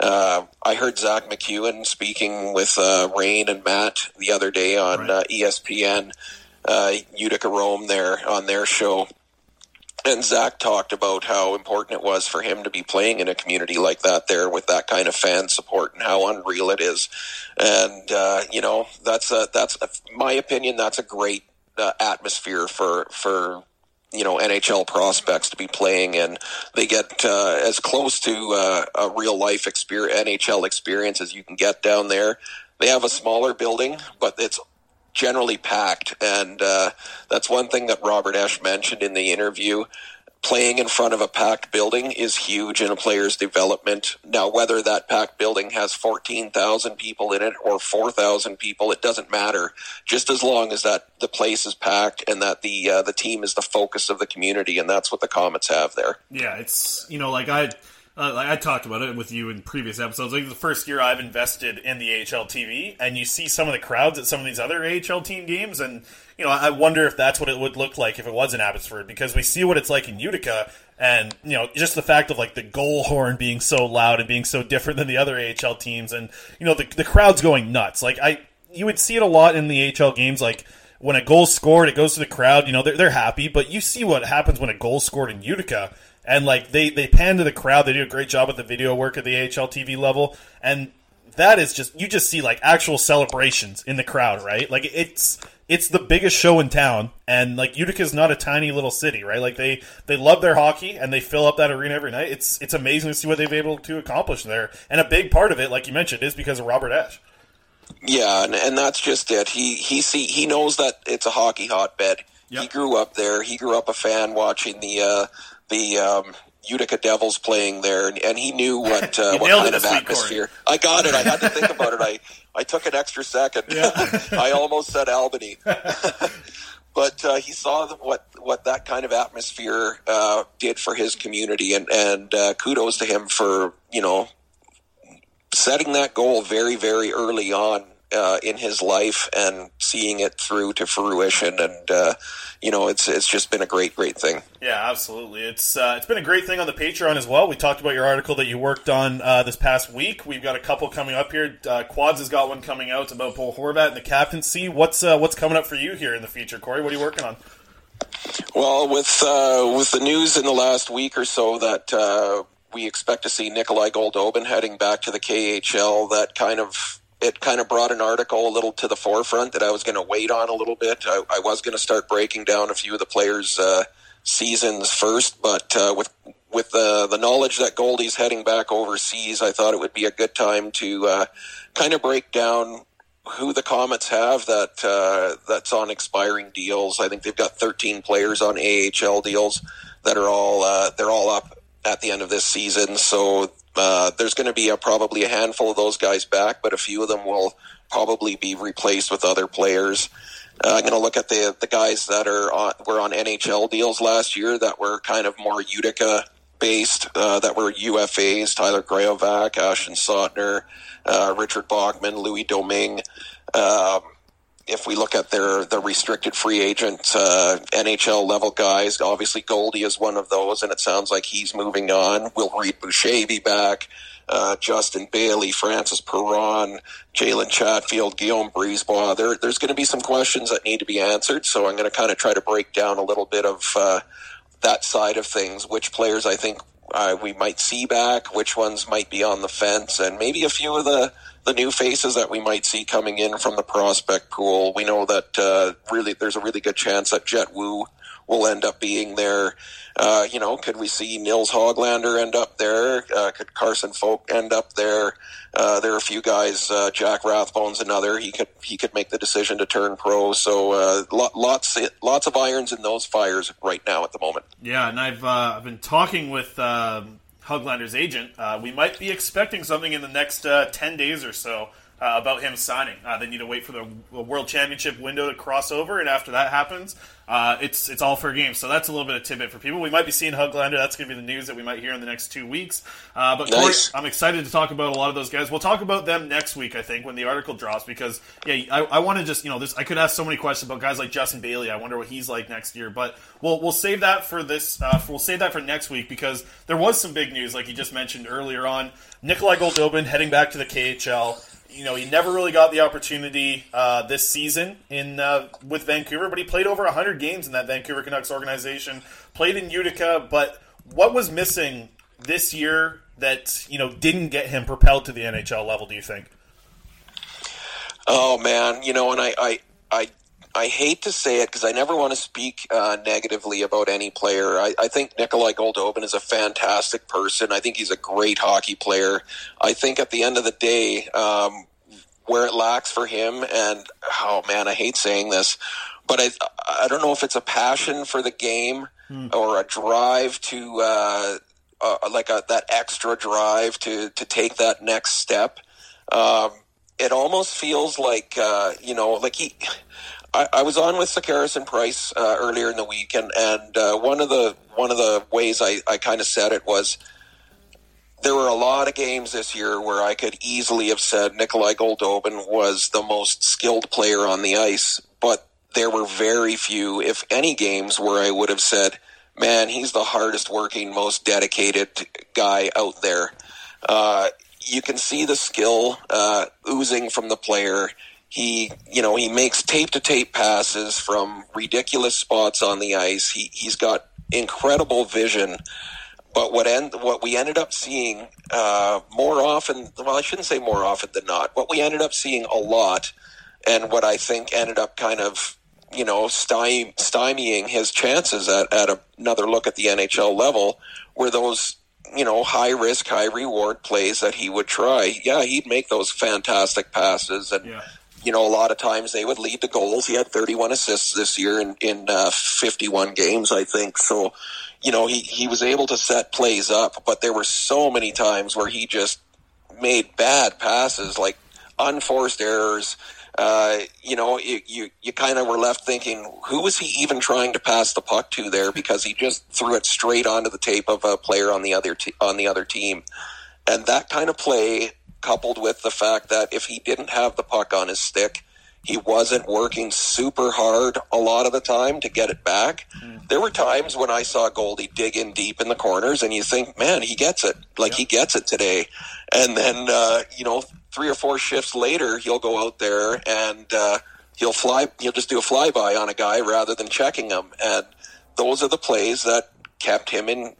Uh, I heard Zack MacEwen speaking with uh, Rain and Matt the other day on uh, ESPN, uh, Utica Rome there on their show. And Zach talked about how important it was for him to be playing in a community like that there with that kind of fan support and how unreal it is. And, uh, you know, that's a, that's a, my opinion. That's a great uh, atmosphere for, for, you know, NHL prospects to be playing in. They get uh, as close to uh, a real life experience, NHL experience as you can get down there. They have a smaller building, but it's generally packed. And uh, that's one thing that Robert Esche mentioned in the interview. Playing in front of a packed building is huge in a player's development. Now, whether that packed building has 14,000 people in it or 4,000 people, it doesn't matter. Just as long as that the place is packed and that the uh, the team is the focus of the community, and that's what the Comets have there. Yeah, it's you know like I uh, I talked about it with you in previous episodes. Like the first year I've invested in the AHL TV, and you see some of the crowds at some of these other AHL team games, and you know I wonder if that's what it would look like if it was in Abbotsford because we see what it's like in Utica, and you know just the fact of like the goal horn being so loud and being so different than the other AHL teams, and you know the the crowds going nuts. Like I, you would see it a lot in the AHL games, like when a goal's scored, it goes to the crowd. You know, they're, they're happy, but you see what happens when a goal's scored in Utica. And, like, they, they pan to the crowd. They do a great job with the video work at the AHL TV level. And that is just, you just see, like, actual celebrations in the crowd, right? Like, it's, it's the biggest show in town. And, like, Utica's not a tiny little city, right? Like, they, they love their hockey and they fill up that arena every night. It's, it's amazing to see what they've been able to accomplish there. And a big part of it, like you mentioned, is because of Robert Esche. Yeah, and, and that's just it. He he see he knows that it's a hockey hotbed. He grew up there. He grew up a fan watching the uh, the um, Utica Devils playing there, and, and he knew what uh, what kind of atmosphere. I got it. I had to think about it. I I took an extra second. I almost said Albany. but uh, he saw what what that kind of atmosphere uh, did for his community, and and uh, kudos to him for you know setting that goal very very early on uh, in his life and seeing it through to fruition, and uh, you know it's it's just been a great great thing. Yeah, absolutely. It's uh, it's been a great thing on the Patreon as well. We talked about your article that you worked on uh, this past week. We've got a couple coming up here. Uh, Quads has got one coming out about Bo Horvat and the captaincy. What's uh, what's coming up for you here in the future, Corey? What are you working on? Well, with uh, with the news in the last week or so that uh, we expect to see Nikolai Goldobin heading back to the KHL, that kind of it kind of brought an article a little to the forefront that I was going to wait on a little bit. I, I was going to start breaking down a few of the players' uh, seasons first, but uh, with with the the knowledge that Goldie's heading back overseas, I thought it would be a good time to uh, kind of break down who the Comets have that uh, that's on expiring deals. I think they've got 13 players on AHL deals that are all uh, they're all up at the end of this season. So uh, there's going to be a, probably a handful of those guys back, but a few of them will probably be replaced with other players. Uh, I'm going to look at the the guys that are on, were on NHL deals last year that were kind of more Utica based, uh, that were UFAs: Tyler Graovac, Ashton Sautner, uh, Richard Bachman, Louis Domingue. Um, if we look at their the restricted free agent uh, NHL level guys, obviously Goldie is one of those, and it sounds like he's moving on. Will Reid Boucher be back? Uh, Justin Bailey, Francis Perron, Jalen Chatfield, Guillaume Brisebois. There, there's going to be some questions that need to be answered. So I'm going to kind of try to break down a little bit of uh, that side of things. Which players I think uh, we might see back, which ones might be on the fence, and maybe a few of the the new faces that we might see coming in from the prospect pool. We know that uh, really there's a really good chance that Jett Woo will end up being there. Uh, you know, could we see Nils Hoglander end up there? Uh, could Carson Focht end up there? Uh, there are a few guys. Uh, Jack Rathbone's another. He could he could make the decision to turn pro. So uh, lots lots of irons in those fires right now at the moment. Yeah, and I've uh, I've been talking with. Um, Hoglander's agent, we might be expecting something in the next 10 days or so uh, about him signing. Uh, they need to wait for the, the, World Championship window to cross over, and after that happens, uh, it's it's all for games. So that's a little bit of tidbit for people. We might be seeing Hoglander. That's going to be the news that we might hear in the next two weeks. Uh, but nice. Corey, I'm excited to talk about a lot of those guys. We'll talk about them next week, I think, when the article drops. Because yeah, I, I want to just you know this. I could ask so many questions about guys like Justin Bailey. I wonder what he's like next year. But we'll we'll save that for this. Uh, we'll save that for next week because there was some big news, like you just mentioned earlier on. Nikolai Goldobin heading back to the KHL you know, he never really got the opportunity uh, this season in uh, with Vancouver, but he played over 100 games in that Vancouver Canucks organization. Played in Utica, but what was missing this year that you know didn't get him propelled to the NHL level? Do you think? Oh man, you know, and I I I, I hate to say it because I never want to speak uh, negatively about any player. I, I think Nikolai Goldobin is a fantastic person. I think he's a great hockey player. I think at the end of the day, um, where it lacks for him, and oh man, I hate saying this, but I I don't know if it's a passion for the game hmm. or a drive to uh, uh, like a, that extra drive to to take that next step. Um, it almost feels like uh, you know, like he. I, I was on with Sekeres and Price uh, earlier in the week, and and uh, one of the one of the ways I, I kind of said it was there were a lot of games this year where I could easily have said Nikolai Goldobin was the most skilled player on the ice, but there were very few, if any, games where I would have said, man, he's the hardest working, most dedicated guy out there. Uh, you can see the skill uh, oozing from the player. He, you know, he makes tape to tape passes from ridiculous spots on the ice. He, he's got incredible vision. But what end what we ended up seeing uh, more often, well, I shouldn't say more often than not. What we ended up seeing a lot, and what I think ended up kind of you know stymieing his chances at, at another look at the NHL level, were those you know high risk, high reward plays that he would try. Yeah, he'd make those fantastic passes and. Yeah you know, a lot of times they would lead to goals. He had 31 assists this year in, in uh, 51 games, I think. So, you know, he, he was able to set plays up, but there were so many times where he just made bad passes, like unforced errors. Uh, you know, you, you, you kind of were left thinking, who was he even trying to pass the puck to there? Because he just threw it straight onto the tape of a player on the other te- on the other team, and that kind of play, coupled with the fact that if he didn't have the puck on his stick, he wasn't working super hard a lot of the time to get it back. Mm. There were times when I saw Goldie dig in deep in the corners, and you think, man, he gets it. Like he gets it today. And then, uh, you know, three or four shifts later, he'll go out there and uh, he'll fly. He'll just do a flyby on a guy rather than checking him. And those are the plays that kept him in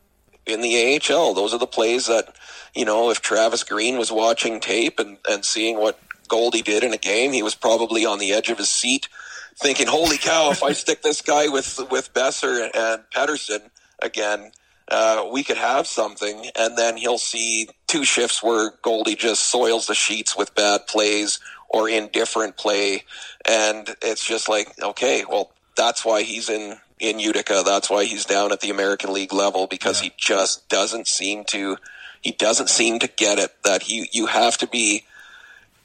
in the AHL. Those are the plays that, you know, if Travis Green was watching tape and, and seeing what Goldie did in a game, he was probably on the edge of his seat, thinking, "Holy cow! if I stick this guy with with Boeser and Pettersson again, uh, we could have something." And then he'll see two shifts where Goldie just soils the sheets with bad plays, or indifferent play, and it's just like okay, well that's why he's in in Utica. That's why he's down at the American League level because he just doesn't seem to he doesn't seem to get it that he you have to be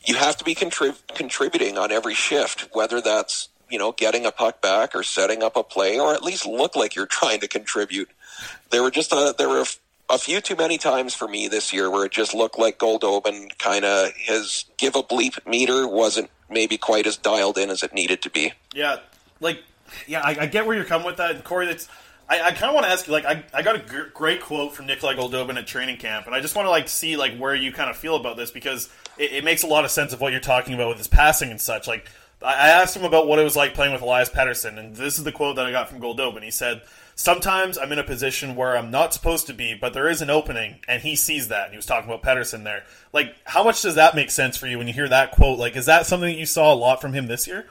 you have to be contrib- contributing on every shift, whether that's you know getting a puck back or setting up a play, or at least look like you're trying to contribute. There were just a, there were a, f- a few too many times for me this year where it just looked like Goldobin kind of his give a bleep meter wasn't maybe quite as dialed in as it needed to be. Yeah, like, yeah, I, I get where you're coming with that, Corey. That's I, I kind of want to ask you. Like, I, I got a great quote from Nikolai Goldobin at training camp, and I just want to like see like where you kind of feel about this because it, it makes a lot of sense of what you're talking about with his passing and such. Like, I, I asked him about what it was like playing with Elias Pettersson, and this is the quote that I got from Goldobin. He said. Sometimes I'm in a position where I'm not supposed to be, but there is an opening, and he sees that. And he was talking about Pettersson there. Like, how much does that make sense for you when you hear that quote? Like, is that something that you saw a lot from him this year?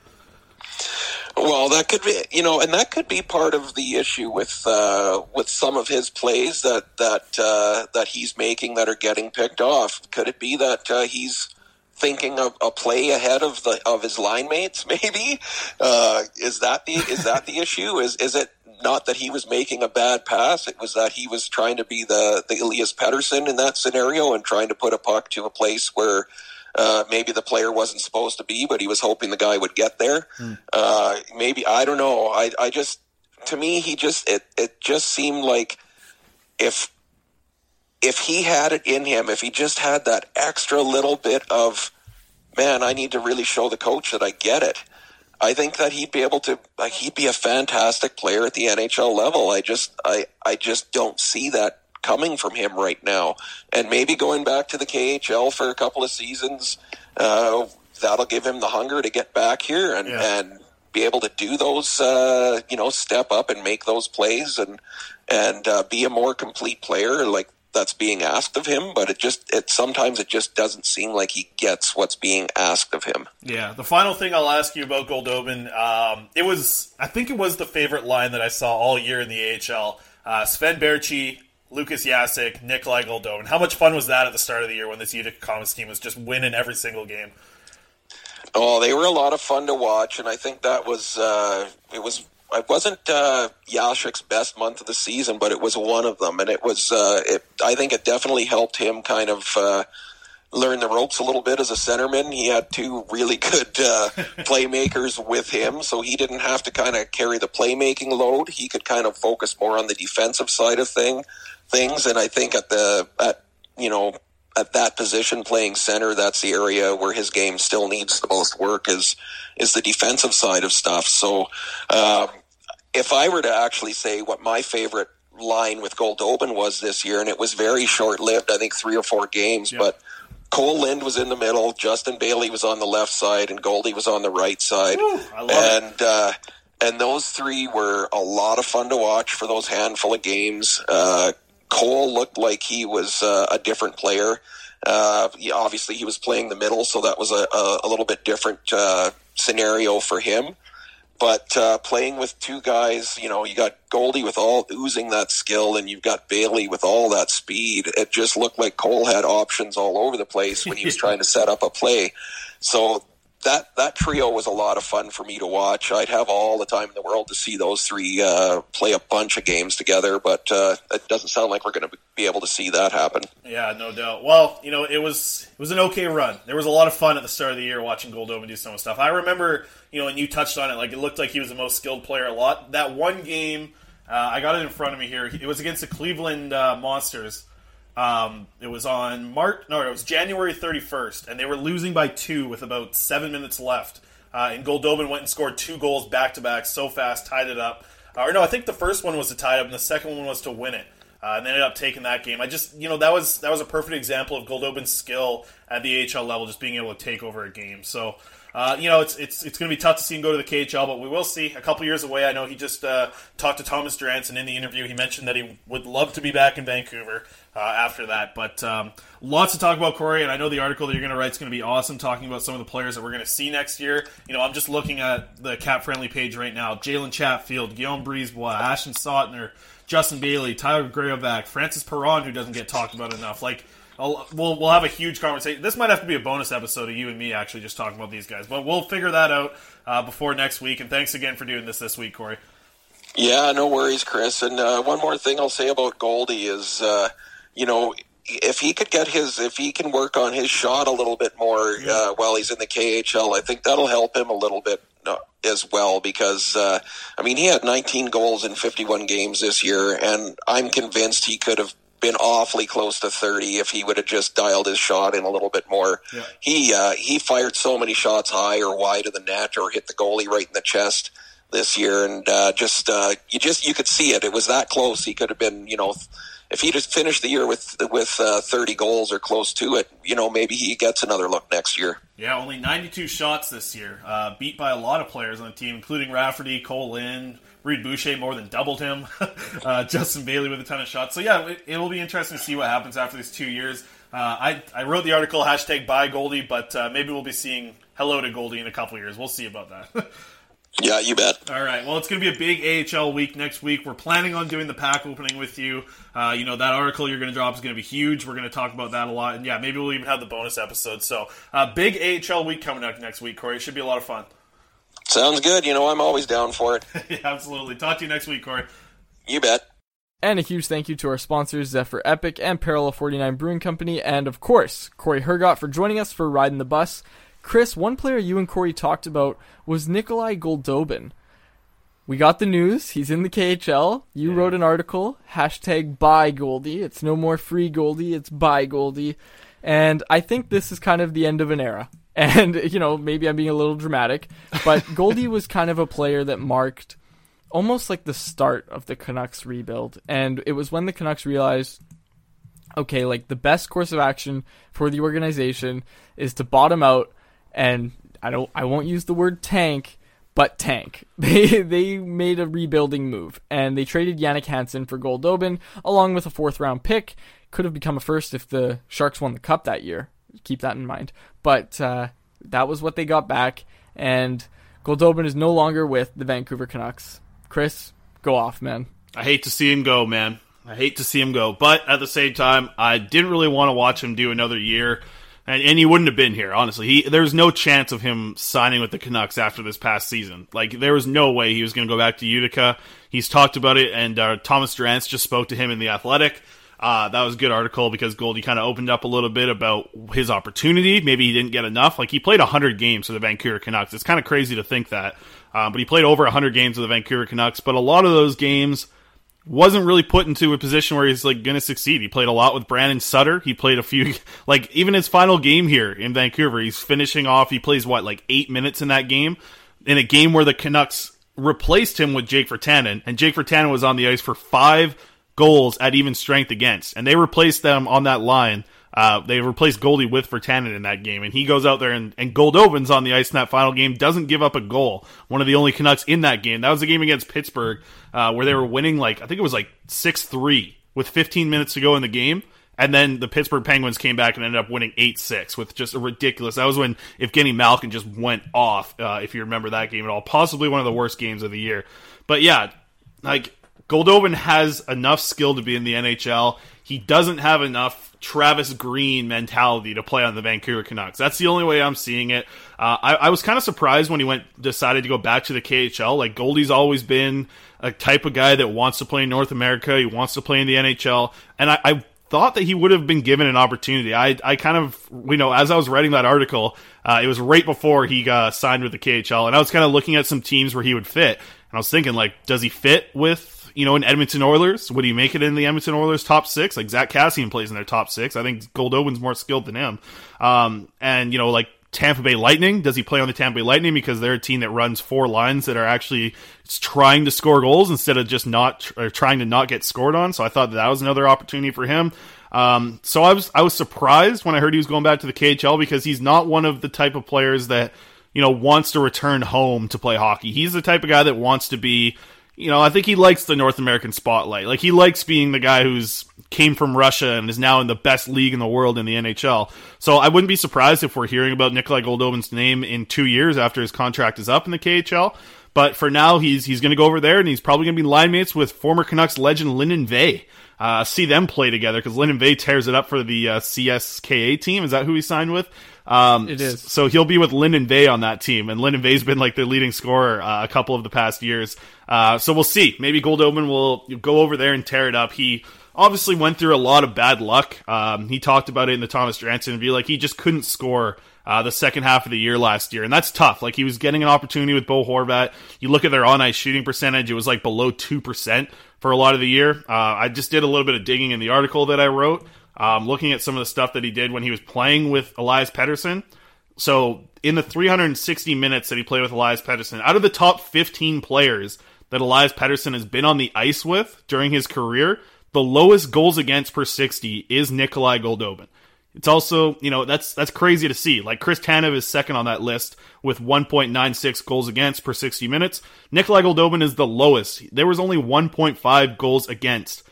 Well, that could be, you know, and that could be part of the issue with uh, with some of his plays that that uh, that he's making that are getting picked off. Could it be that uh, he's thinking of a play ahead of the of his line mates? Maybe uh, is that the is that the issue? Is is it not that he was making a bad pass? It was that he was trying to be the the Elias Pettersson in that scenario and trying to put a puck to a place where uh, maybe the player wasn't supposed to be, but he was hoping the guy would get there. Uh, maybe I don't know. I, I just to me he just it it just seemed like if if he had it in him, if he just had that extra little bit of man, I need to really show the coach that I get it. I think that he'd be able to like he'd be a fantastic player at the NHL level. I just I I just don't see that coming from him right now. And maybe going back to the KHL for a couple of seasons, uh, that'll give him the hunger to get back here and, Yeah. and be able to do those, uh, you know, step up and make those plays and and uh, be a more complete player like that's being asked of him. But it just it sometimes it just doesn't seem like he gets what's being asked of him. Yeah, the final thing I'll ask you about Goldobin, um, it was, I think it was the favorite line that I saw all year in the AHL. Uh, Sven Baertschi, Lukas Jasek, Nikolai Goldobin. How much fun was that at the start of the year when this Utica Comets team was just winning every single game? Oh, they were a lot of fun to watch, and I think that was uh, it was it wasn't uh, Jasek's best month of the season, but it was one of them, and it was uh, it, I think it definitely helped him kind of. Uh, Learn the ropes a little bit as a centerman. He had two really good uh, playmakers with him, so he didn't have to kind of carry the playmaking load. He could kind of focus more on the defensive side of thing things. And I think at the at you know at that position playing center, that's the area where his game still needs the most work is is the defensive side of stuff. So um, if I were to actually say what my favorite line with Goldobin was this year, and it was very short lived, I think three or four games, but Cole Lind was in the middle, Justin Bailey was on the left side, and Goldie was on the right side. And uh, and those three were a lot of fun to watch for those handful of games. Uh, Cole looked like he was uh, a different player. Uh, he- obviously, he was playing the middle, so that was a, a, a little bit different uh, scenario for him. But uh, playing with two guys, you know, you got Goldie with all oozing that skill, and you've got Bailey with all that speed. It just looked like Cole had options all over the place when he was trying to set up a play. So that that trio was a lot of fun for me to watch. I'd have all the time in the world to see those three uh, play a bunch of games together, but uh, it doesn't sound like we're going to be able to see that happen. Yeah, no doubt. Well, you know, it was it was an okay run. There was a lot of fun at the start of the year watching Goldobin do some of stuff. I remember, you know, and you touched on it, like it looked like he was the most skilled player a lot. That one game, uh, I got it in front of me here. It was against the Cleveland uh, Monsters. Um, it was on March. No, it was January 31st, and they were losing by two with about seven minutes left. Uh, and Goldobin went and scored two goals back to back so fast, tied it up. Uh, or no, I think the first one was to tie it up, and the second one was to win it. Uh, and they ended up taking that game. I just, you know, that was that was a perfect example of Goldobin's skill at the AHL level, just being able to take over a game. So, uh, you know, it's it's it's going to be tough to see him go to the KHL, but we will see. A couple years away, I know he just uh, talked to Thomas Duranson in the interview. He mentioned that he would love to be back in Vancouver uh, after that. But um, lots to talk about, Corey, and I know the article that you're going to write is going to be awesome, talking about some of the players that we're going to see next year. You know, I'm just looking at the cap friendly page right now: Jalen Chatfield, Guillaume Brisebois, Ashton Sautner, Justin Bailey, Tyler Graovac, Francis Perron, who doesn't get talked about enough. Like I'll, we'll we'll have a huge conversation. This might have to be a bonus episode of you and me actually just talking about these guys, but we'll figure that out uh, before next week. And thanks again for doing this this week, Corey. Yeah, no worries, Chris. And uh, one more thing I'll say about Goldie is, uh, you know, if he could get his, if he can work on his shot a little bit more uh, while he's in the KHL, I think that'll help him a little bit uh, as well. Because uh, I mean, he had 19 goals in 51 games this year, and I'm convinced he could have been awfully close to 30 if he would have just dialed his shot in a little bit more. Yeah. He uh, he fired so many shots high or wide of the net or hit the goalie right in the chest this year, and uh, just uh, you just you could see it. It was that close. He could have been, you know, if he just finished the year with with uh, 30 goals or close to it, you know, maybe he gets another look next year. Yeah, only 92 shots this year, uh, beat by a lot of players on the team, including Rafferty, Cole Lind, Reid Boucher more than doubled him, uh, Justin Bailey with a ton of shots. So yeah, it, will be interesting to see what happens after these two years. Uh, I I wrote the article hashtag buy Goldie, but uh, maybe we'll be seeing hello to Goldie in a couple years. We'll see about that. Yeah, you bet. All right. Well, it's going to be a big AHL week next week. We're planning on doing the pack opening with you. Uh, you know, that article you're going to drop is going to be huge. We're going to talk about that a lot. And yeah, maybe we'll even have the bonus episode. So, uh, big AHL week coming up next week, Corey. It should be a lot of fun. Sounds good. You know, I'm always down for it. yeah, absolutely. Talk to you next week, Corey. You bet. And a huge thank you to our sponsors, Zephyr Epic and Parallel 49 Brewing Company, and of course, Corey Hergott for joining us for Riding the Bus. Chris, one player you and Corey talked about was Nikolai Goldobin. We got the news. He's in the KHL. You wrote an article, hashtag buy Goldie. It's no more free Goldie, it's buy Goldie. And I think this is kind of the end of an era. And, you know, maybe I'm being a little dramatic, but Goldie was kind of a player that marked almost like the start of the Canucks rebuild. And it was when the Canucks realized okay, like the best course of action for the organization is to bottom out and I don't I won't use the word tank, but tank. They they made a rebuilding move and they traded Jannik Hansen for Goldobin along with a fourth round pick. Could have become a first if the Sharks won the cup that year. Keep that in mind. But uh, that was what they got back and Goldobin is no longer with the Vancouver Canucks. Chris, go off, man. I hate to see him go, man. I hate to see him go. But at the same time, I didn't really want to watch him do another year. And, and he wouldn't have been here, honestly. He There's no chance of him signing with the Canucks after this past season. Like, there was no way he was going to go back to Utica. He's talked about it, and uh, Thomas Drance just spoke to him in The Athletic. Uh, that was a good article because Goldie kind of opened up a little bit about his opportunity. Maybe he didn't get enough. Like, he played 100 games for the Vancouver Canucks. It's kind of crazy to think that. Um, but he played over 100 games with the Vancouver Canucks. But a lot of those games wasn't really put into a position where he's like going to succeed. He played a lot with Brandon Sutter. He played a few, like even his final game here in Vancouver, he's finishing off. He plays what, like eight minutes in that game, in a game where the Canucks replaced him with Jake Virtanen, and Jake Virtanen was on the ice for five goals at even strength against, and they replaced them on that line. Uh, they replaced Goldie with Virtanen in that game, and he goes out there and, and Goldobin's on the ice in that final game, doesn't give up a goal. One of the only Canucks in that game. That was the game against Pittsburgh, uh, where they were winning like I think it was like six three with 15 minutes to go in the game. And then the Pittsburgh Penguins came back and ended up winning 8 6 with just a ridiculous. That was when Evgeny Malkin just went off, uh, if you remember that game at all. Possibly one of the worst games of the year. But yeah, like Goldobin has enough skill to be in the NHL. He doesn't have enough Travis Green mentality to play on the Vancouver Canucks. That's the only way I'm seeing it. Uh, I, I, was kind of surprised when he went decided to go back to the KHL. Like Goldie's always been a type of guy that wants to play in North America. He wants to play in the NHL, and I, I thought that he would have been given an opportunity. I, I kind of, you know, as I was writing that article, uh, it was right before he got signed with the KHL, and I was kind of looking at some teams where he would fit, and I was thinking, like, does he fit with you know, in Edmonton Oilers? Would he make it in the Edmonton Oilers top six? Like Zack Kassian plays in their top six. I think Goldobin's more skilled than him. Um, and you know, like Tampa Bay Lightning, does he play on the Tampa Bay Lightning because they're a team that runs four lines that are actually trying to score goals instead of just not or trying to not get scored on? So I thought that, that was another opportunity for him. Um, so I was I was surprised when I heard he was going back to the KHL because he's not one of the type of players that you know wants to return home to play hockey. He's the type of guy that wants to be you know, I think he likes the North American spotlight. Like he likes being the guy who's came from Russia and is now in the best league in the world in the NHL. So I wouldn't be surprised if we're hearing about Nikolai Goldobin's name in two years after his contract is up in the KHL. But for now, he's he's going to go over there and he's probably going to be line mates with former Canucks legend Linden Vey. uh, see them play together because Linden Vey tears it up for the uh, CSKA team. Is that who he signed with? Um, It is. So he'll be with Linden Vey on that team, and Linden Vey's been like their leading scorer uh, a couple of the past years. Uh, so we'll see. Maybe Goldobin will go over there and tear it up. He obviously went through a lot of bad luck. Um, he talked about it in the Thomas Jansen interview. Like he just couldn't score uh, the second half of the year last year, and that's tough. Like he was getting an opportunity with Bo Horvat. You look at their on ice shooting percentage; it was like below two percent for a lot of the year. Uh, I just did a little bit of digging in the article that I wrote, um, looking at some of the stuff that he did when he was playing with Elias Pettersson. So in the 360 minutes that he played with Elias Pettersson, out of the top 15 players that Elias Pettersson has been on the ice with during his career, the lowest goals against per 60 is Nikolai Goldobin. It's also, you know, that's that's crazy to see. Like Chris Tanev is second on that list with 1.96 goals against per 60 minutes. Nikolai Goldobin is the lowest. There was only 1.5 goals against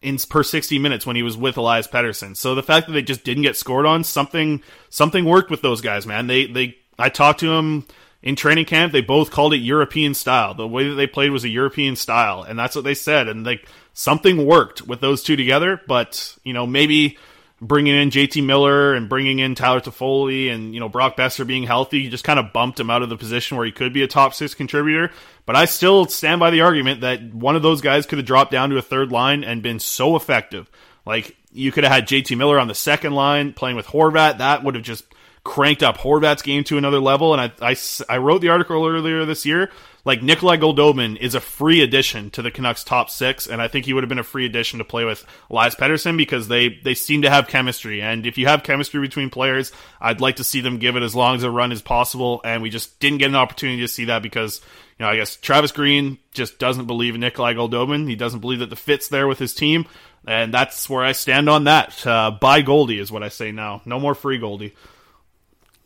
in per 60 minutes when he was with Elias Pettersson. So the fact that they just didn't get scored on, something something worked with those guys, man. They they I talked to them in training camp. They both called it European style. The way that they played was a European style, and that's what they said. And like something worked with those two together. But you know maybe bringing in JT Miller and bringing in Tyler Toffoli and you know Brock Boeser being healthy you just kind of bumped him out of the position where he could be a top six contributor. But I still stand by the argument that one of those guys could have dropped down to a third line and been so effective. Like you could have had JT Miller on the second line playing with Horvat. That would have just cranked up Horvat's game to another level. And I, I, I wrote the article earlier this year. Like Nikolai Goldobin is a free addition to the Canucks top six, and I think he would have been a free addition to play with Elias Pettersson because they they seem to have chemistry. And if you have chemistry between players, I'd like to see them give it as long as a run as possible. And we just didn't get an opportunity to see that because you know I guess Travis Green just doesn't believe in Nikolai Goldobin. He doesn't believe that the fit's there with his team, and that's where I stand on that. Uh, buy Goldie is what I say now. No more free Goldie.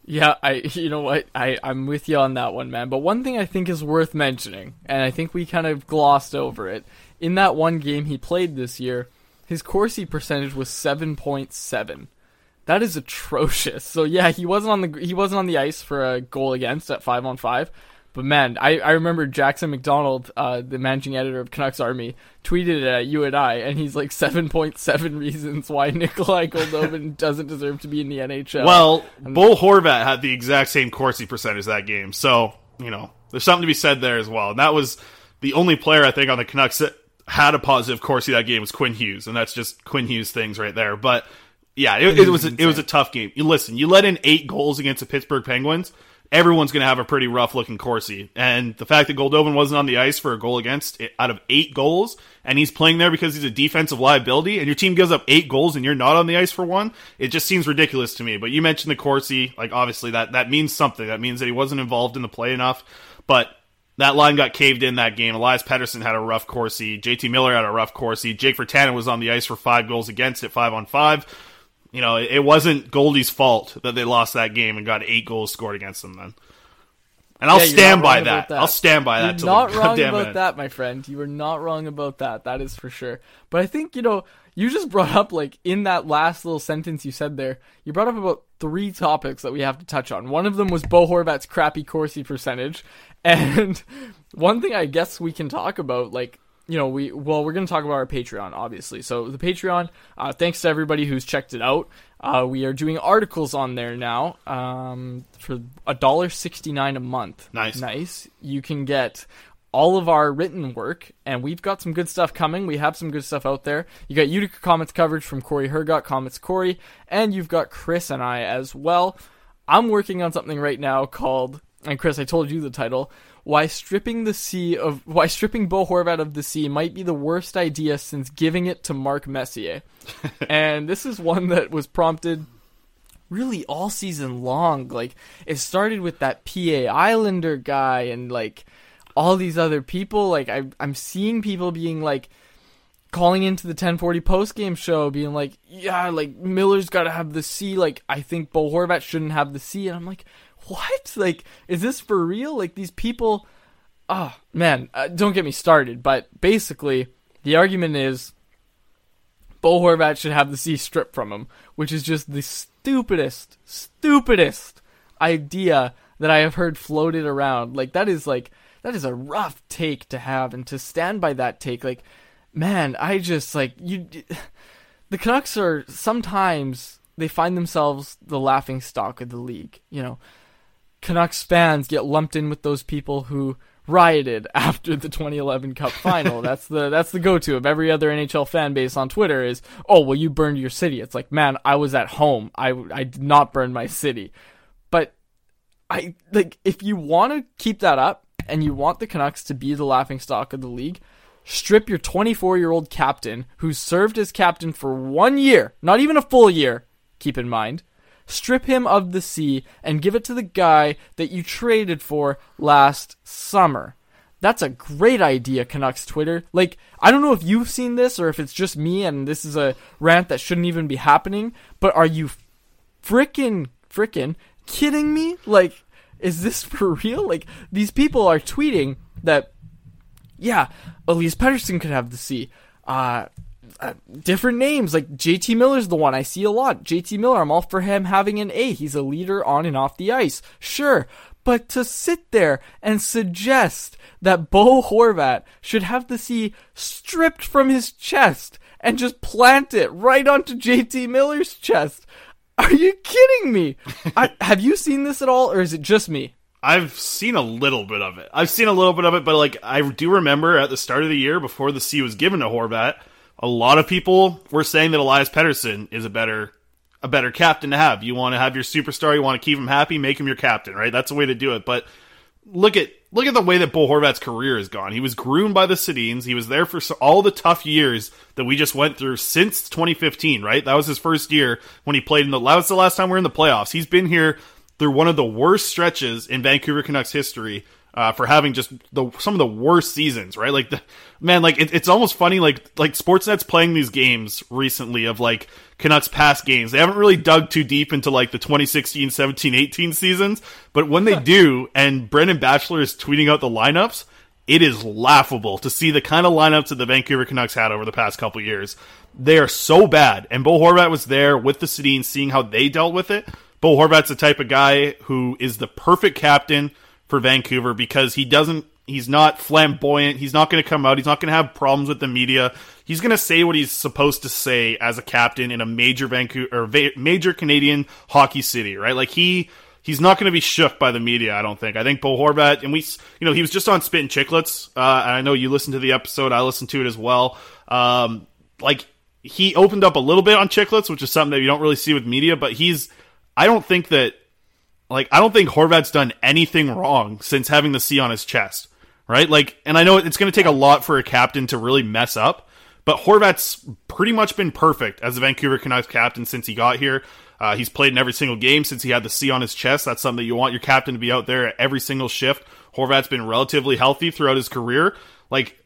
Yeah, I you know what I I'm with you on that one, man. But one thing I think is worth mentioning, and I think we kind of glossed over it in that one game he played this year. His Corsi percentage was seven point seven. That is atrocious. So yeah, he wasn't on the he wasn't on the ice for a goal against at five on five. But man, I, I remember Jackson McDonald, uh, the managing editor of Canucks Army, tweeted it at you and I, and he's like seven point seven reasons why Nikolai Goldobin doesn't deserve to be in the NHL. Well, Bo Horvat had the exact same Corsi percentage that game, so you know there's something to be said there as well. And that was the only player I think on the Canucks that had a positive Corsi that game was Quinn Hughes, and that's just Quinn Hughes things right there. But yeah, it, it was a, it was a tough game. You listen, you let in eight goals against the Pittsburgh Penguins. Everyone's going to have a pretty rough looking Corsi, and the fact that Goldobin wasn't on the ice for a goal against eh, out of eight goals, and he's playing there because he's a defensive liability, and your team gives up eight goals and you're not on the ice for one, it just seems ridiculous to me. But you mentioned the Corsi, like obviously that that means something. That means that he wasn't involved in the play enough, but that line got caved in that game. Elias Pettersson had a rough Corsi. JT Miller had a rough Corsi. Jake Virtanen was on the ice for five goals against it, five on five. You know, it wasn't Goldie's fault that they lost that game and got eight goals scored against them then. And I'll Yeah, stand by wrong that. I'll stand by that You're not wrong about end. that, my friend. You were not wrong about that. That is for sure. But I think you know you just brought up like in that last little sentence you said there. You brought up about three topics that we have to touch on. One of them was Bo Horvat's crappy Corsi percentage, and one thing I guess we can talk about like. You know, we well, we're going to talk about our Patreon, obviously. So the Patreon, uh, thanks to everybody who's checked it out. Uh, we are doing articles on there now um, for a dollar sixty nine a month. Nice. nice. You can get all of our written work, and we've got some good stuff coming. We have some good stuff out there. You got Utica Comets coverage from Corey Hergott, Comets Corey, and you've got Chris and I as well. I'm working on something right now called, and Chris, I told you the title. Why stripping the C of why stripping Bo Horvat of the C might be the worst idea since giving it to Mark Messier. and this is one that was prompted really all season long. Like it started with that PA Islander guy and like all these other people. Like I I'm seeing people being like calling into the 1040 post game show being like, yeah, like Miller's got to have the C. Like I think Bo Horvat shouldn't have the C. And I'm like, what? Like is this for real? Like these people Oh, man, uh, don't get me started, but basically the argument is Bo Horvat should have the C stripped from him, which is just the stupidest, stupidest idea that I have heard floated around. Like that is like that is a rough take to have and to stand by that take. Like man, I just like you. The Canucks are sometimes they find themselves the laughing stock of the league. You know, Canucks fans get lumped in with those people who rioted after the 2011 Cup final. that's the that's the go-to of every other NHL fan base on Twitter is, "Oh, well you burned your city." It's like, "Man, I was at home. I I did not burn my city." But I like if you want to keep that up and you want the Canucks to be the laughing stock of the league, strip your 24-year-old captain who served as captain for 1 year, not even a full year, keep in mind strip him of the C, and give it to the guy that you traded for last summer. That's a great idea, Canucks Twitter. Like, I don't know if you've seen this or if it's just me and this is a rant that shouldn't even be happening, but are you frickin' frickin' kidding me? Like, is this for real? Like, these people are tweeting that, yeah, Elias Pettersson could have the C. Uh, uh, different names like JT Miller's the one I see a lot. JT Miller, I'm all for him having an A. He's a leader on and off the ice. Sure. But to sit there and suggest that Bo Horvat should have the C stripped from his chest and just plant it right onto JT Miller's chest. Are you kidding me? I, have you seen this at all or is it just me? I've seen a little bit of it. I've seen a little bit of it, but like I do remember at the start of the year before the C was given to Horvat, a lot of people were saying that Elias Pettersson is a better a better captain to have. You want to have your superstar, you want to keep him happy, make him your captain, right? That's the way to do it. But look at look at the way that Bo Horvat's career has gone. He was groomed by the Sedins. He was there for all the tough years that we just went through since 2015, right? That was his first year when he played in the. That was the last time we are in the playoffs. He's been here through one of the worst stretches in Vancouver Canucks history uh, for having just the some of the worst seasons, right? Like the man, like it, it's almost funny, like like Sportsnet's playing these games recently of like Canucks past games. They haven't really dug too deep into like the 2016, 17, 18 seasons, but when they do, and Brendan Batchelor is tweeting out the lineups, it is laughable to see the kind of lineups that the Vancouver Canucks had over the past couple years. They are so bad, and Bo Horvat was there with the Sedins, seeing how they dealt with it. Bo Horvat's the type of guy who is the perfect captain for Vancouver because he doesn't he's not flamboyant. He's not going to come out. He's not going to have problems with the media. He's going to say what he's supposed to say as a captain in a major Vancouver or va- major Canadian hockey city, right? Like he he's not going to be shook by the media. I don't think. I think Bo Horvat and we, you know, he was just on Spittin' Chicklets. Uh, and I know you listened to the episode. I listened to it as well. Um, like he opened up a little bit on Chicklets, which is something that you don't really see with media. But he's, I don't think that like I don't think Horvat's done anything wrong since having the C on his chest, right? Like, and I know it's going to take a lot for a captain to really mess up, but Horvat's pretty much been perfect as the Vancouver Canucks captain since he got here. Uh, he's played in every single game since he had the C on his chest. That's something that you want your captain to be out there at every single shift. Horvat's been relatively healthy throughout his career. Like,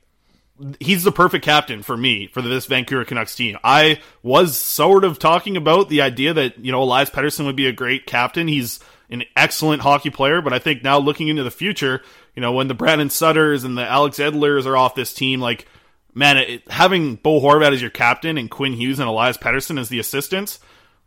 he's the perfect captain for me for this Vancouver Canucks team. I was sort of talking about the idea that, you know, Elias Pettersson would be a great captain. He's an excellent hockey player, but I think now looking into the future, you know, when the Brandon Sutters and the Alex Edlers are off this team, like, man, it, having Bo Horvat as your captain and Quinn Hughes and Elias Pettersson as the assistants,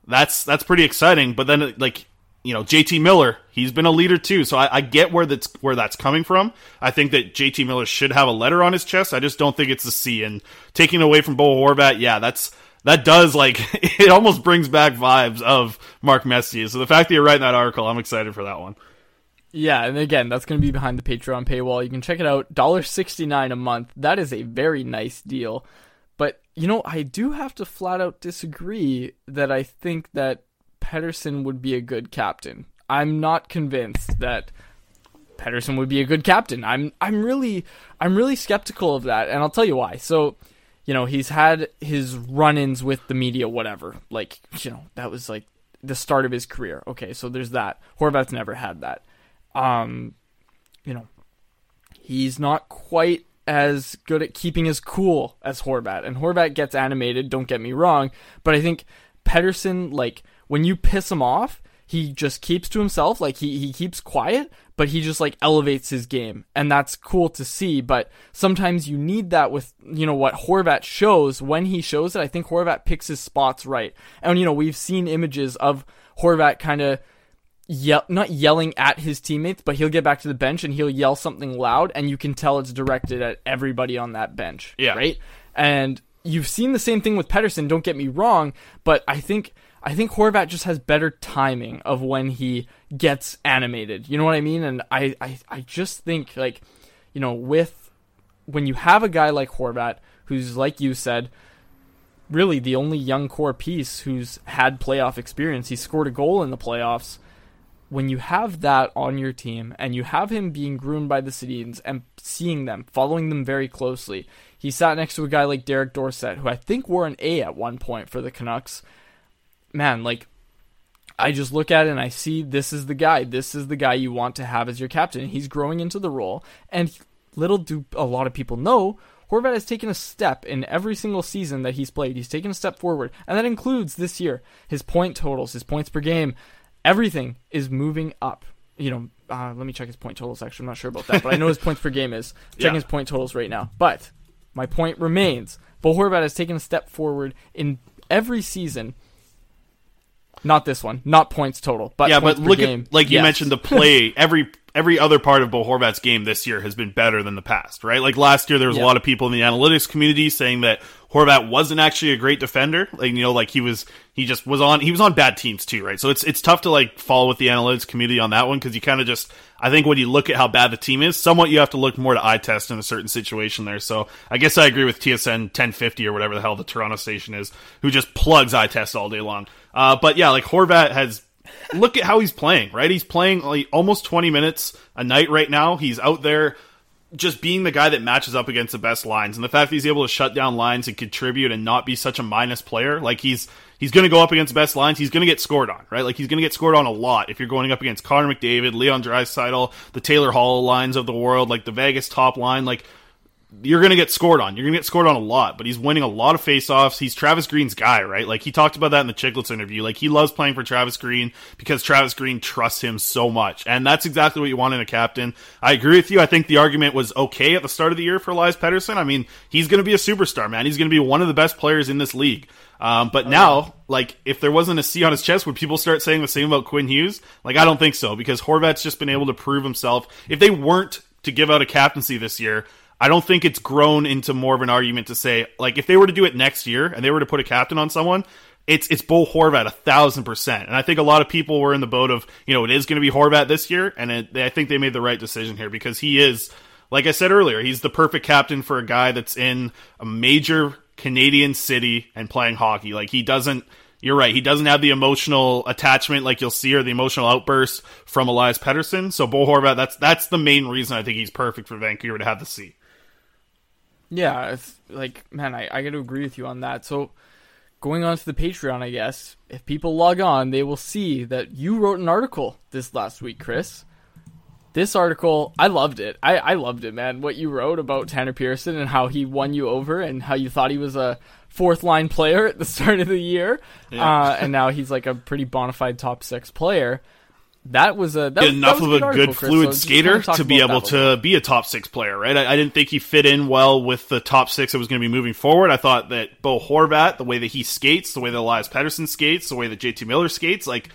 that's that's pretty exciting. But then, like, you know, JT Miller, he's been a leader too, so I, I get where that's where that's coming from. I think that JT Miller should have a letter on his chest. I just don't think it's a C. And taking away from Bo Horvat, yeah, that's that does like it almost brings back vibes of Mark Messier. So the fact that you're writing that article, I'm excited for that one. Yeah, and again, that's going to be behind the Patreon paywall. You can check it out, $1.69 a month. That is a very nice deal. But, you know, I do have to flat out disagree that I think that Pettersson would be a good captain. I'm not convinced that Pettersson would be a good captain. I'm I'm really I'm really skeptical of that, and I'll tell you why. So, you know, he's had his run-ins with the media, whatever. Like, you know, that was like the start of his career. Okay, so there's that. Horvat's never had that. Um, you know, he's not quite as good at keeping his cool as Horvat. And Horvat gets animated, don't get me wrong, but I think Pettersson, like, when you piss him off, he just keeps to himself, like he, he keeps quiet, but he just like elevates his game. And that's cool to see. But sometimes you need that with, you know, what Horvat shows. When he shows it, I think Horvat picks his spots right. And, you know, we've seen images of Horvat kind of yell not yelling at his teammates, but he'll get back to the bench and he'll yell something loud, and you can tell it's directed at everybody on that bench. Yeah. Right. And you've seen the same thing with Pettersson, don't get me wrong, but I think I think Horvat just has better timing of when he gets animated. You know what I mean? And I, I, I just think like, you know, with when you have a guy like Horvat, who's like you said, really the only young core piece who's had playoff experience. He scored a goal in the playoffs. When you have that on your team and you have him being groomed by the Sedins and seeing them, following them very closely, he sat next to a guy like Derek Dorsett, who I think wore an A at one point for the Canucks man, like I just look at it and I see this is the guy. This is the guy you want to have as your captain. He's growing into the role, and little do a lot of people know, Horvat has taken a step in every single season that he's played. He's taken a step forward, and that includes this year. His point totals, his points per game, everything is moving up. You know, uh, let me check his point totals. Actually, I'm not sure about that, but I know his points per game is. Checking Yeah. his point totals right now. But my point remains: Bo Horvat has taken a step forward in every season. Not this one, not points total, but yeah, but look game. at like you Yes. mentioned the play. every every other part of Bo Horvat's game this year has been better than the past, right? Like last year, there was Yeah. a lot of people in the analytics community saying that Horvat wasn't actually a great defender. Like you know, like he was, he just was on. He was on bad teams too, right? So it's it's tough to like follow with the analytics community on that one because you kind of just. I think when you look at how bad the team is, somewhat you have to look more to eye test in a certain situation there. So I guess I agree with TSN 1050 or whatever the hell the Toronto station is, who just plugs eye test all day long. Uh, but yeah, like Horvat has look at how he's playing, right? He's playing like almost 20 minutes a night right now. He's out there just being the guy that matches up against the best lines. And the fact that he's able to shut down lines and contribute and not be such a minus player, like he's he's going to go up against the best lines, he's going to get scored on, right? Like he's going to get scored on a lot if you're going up against Connor McDavid, Leon Draisaitl, the Taylor Hall lines of the world, like the Vegas top line, like you're going to get scored on. You're going to get scored on a lot, but he's winning a lot of faceoffs. He's Travis Green's guy, right? Like he talked about that in the Chiclets interview. Like he loves playing for Travis Green because Travis Green trusts him so much. And that's exactly what you want in a captain. I agree with you. I think the argument was okay at the start of the year for Elias Pettersson. I mean, he's going to be a superstar, man. He's going to be one of the best players in this league. Um, but now, like, if there wasn't a C on his chest, would people start saying the same about Quinn Hughes? Like, I don't think so because Horvat's just been able to prove himself. If they weren't to give out a captaincy this year, I don't think it's grown into more of an argument to say, like, if they were to do it next year and they were to put a captain on someone, it's it's Bo Horvat a thousand percent. And I think a lot of people were in the boat of, you know, it is going to be Horvat this year, and it, I think they made the right decision here because he is, like I said earlier, he's the perfect captain for a guy that's in a major Canadian city and playing hockey. Like he doesn't. You're right. He doesn't have the emotional attachment like you'll see or the emotional outburst from Elias Pettersson. So Bo Horvat, that's that's the main reason I think he's perfect for Vancouver to have the C. Yeah, like man, I, I got to agree with you on that. So going on to the Patreon, I guess if people log on, they will see that you wrote an article this last week, Chris. This article, I loved it. I, I loved it, man. What you wrote about Tanner Pearson and how he won you over and how you thought he was a fourth line player at the start of the year, Yeah. uh, and now he's like a pretty bona fide top six player. That was a that was, enough that was of a article, good Chris, fluid so skater to be able that a little to be a top six player, right? I, I didn't think he fit in well with the top six that was going to be moving forward. I thought that Bo Horvat, the way that he skates, the way that Elias Pettersson skates, the way that JT Miller skates, like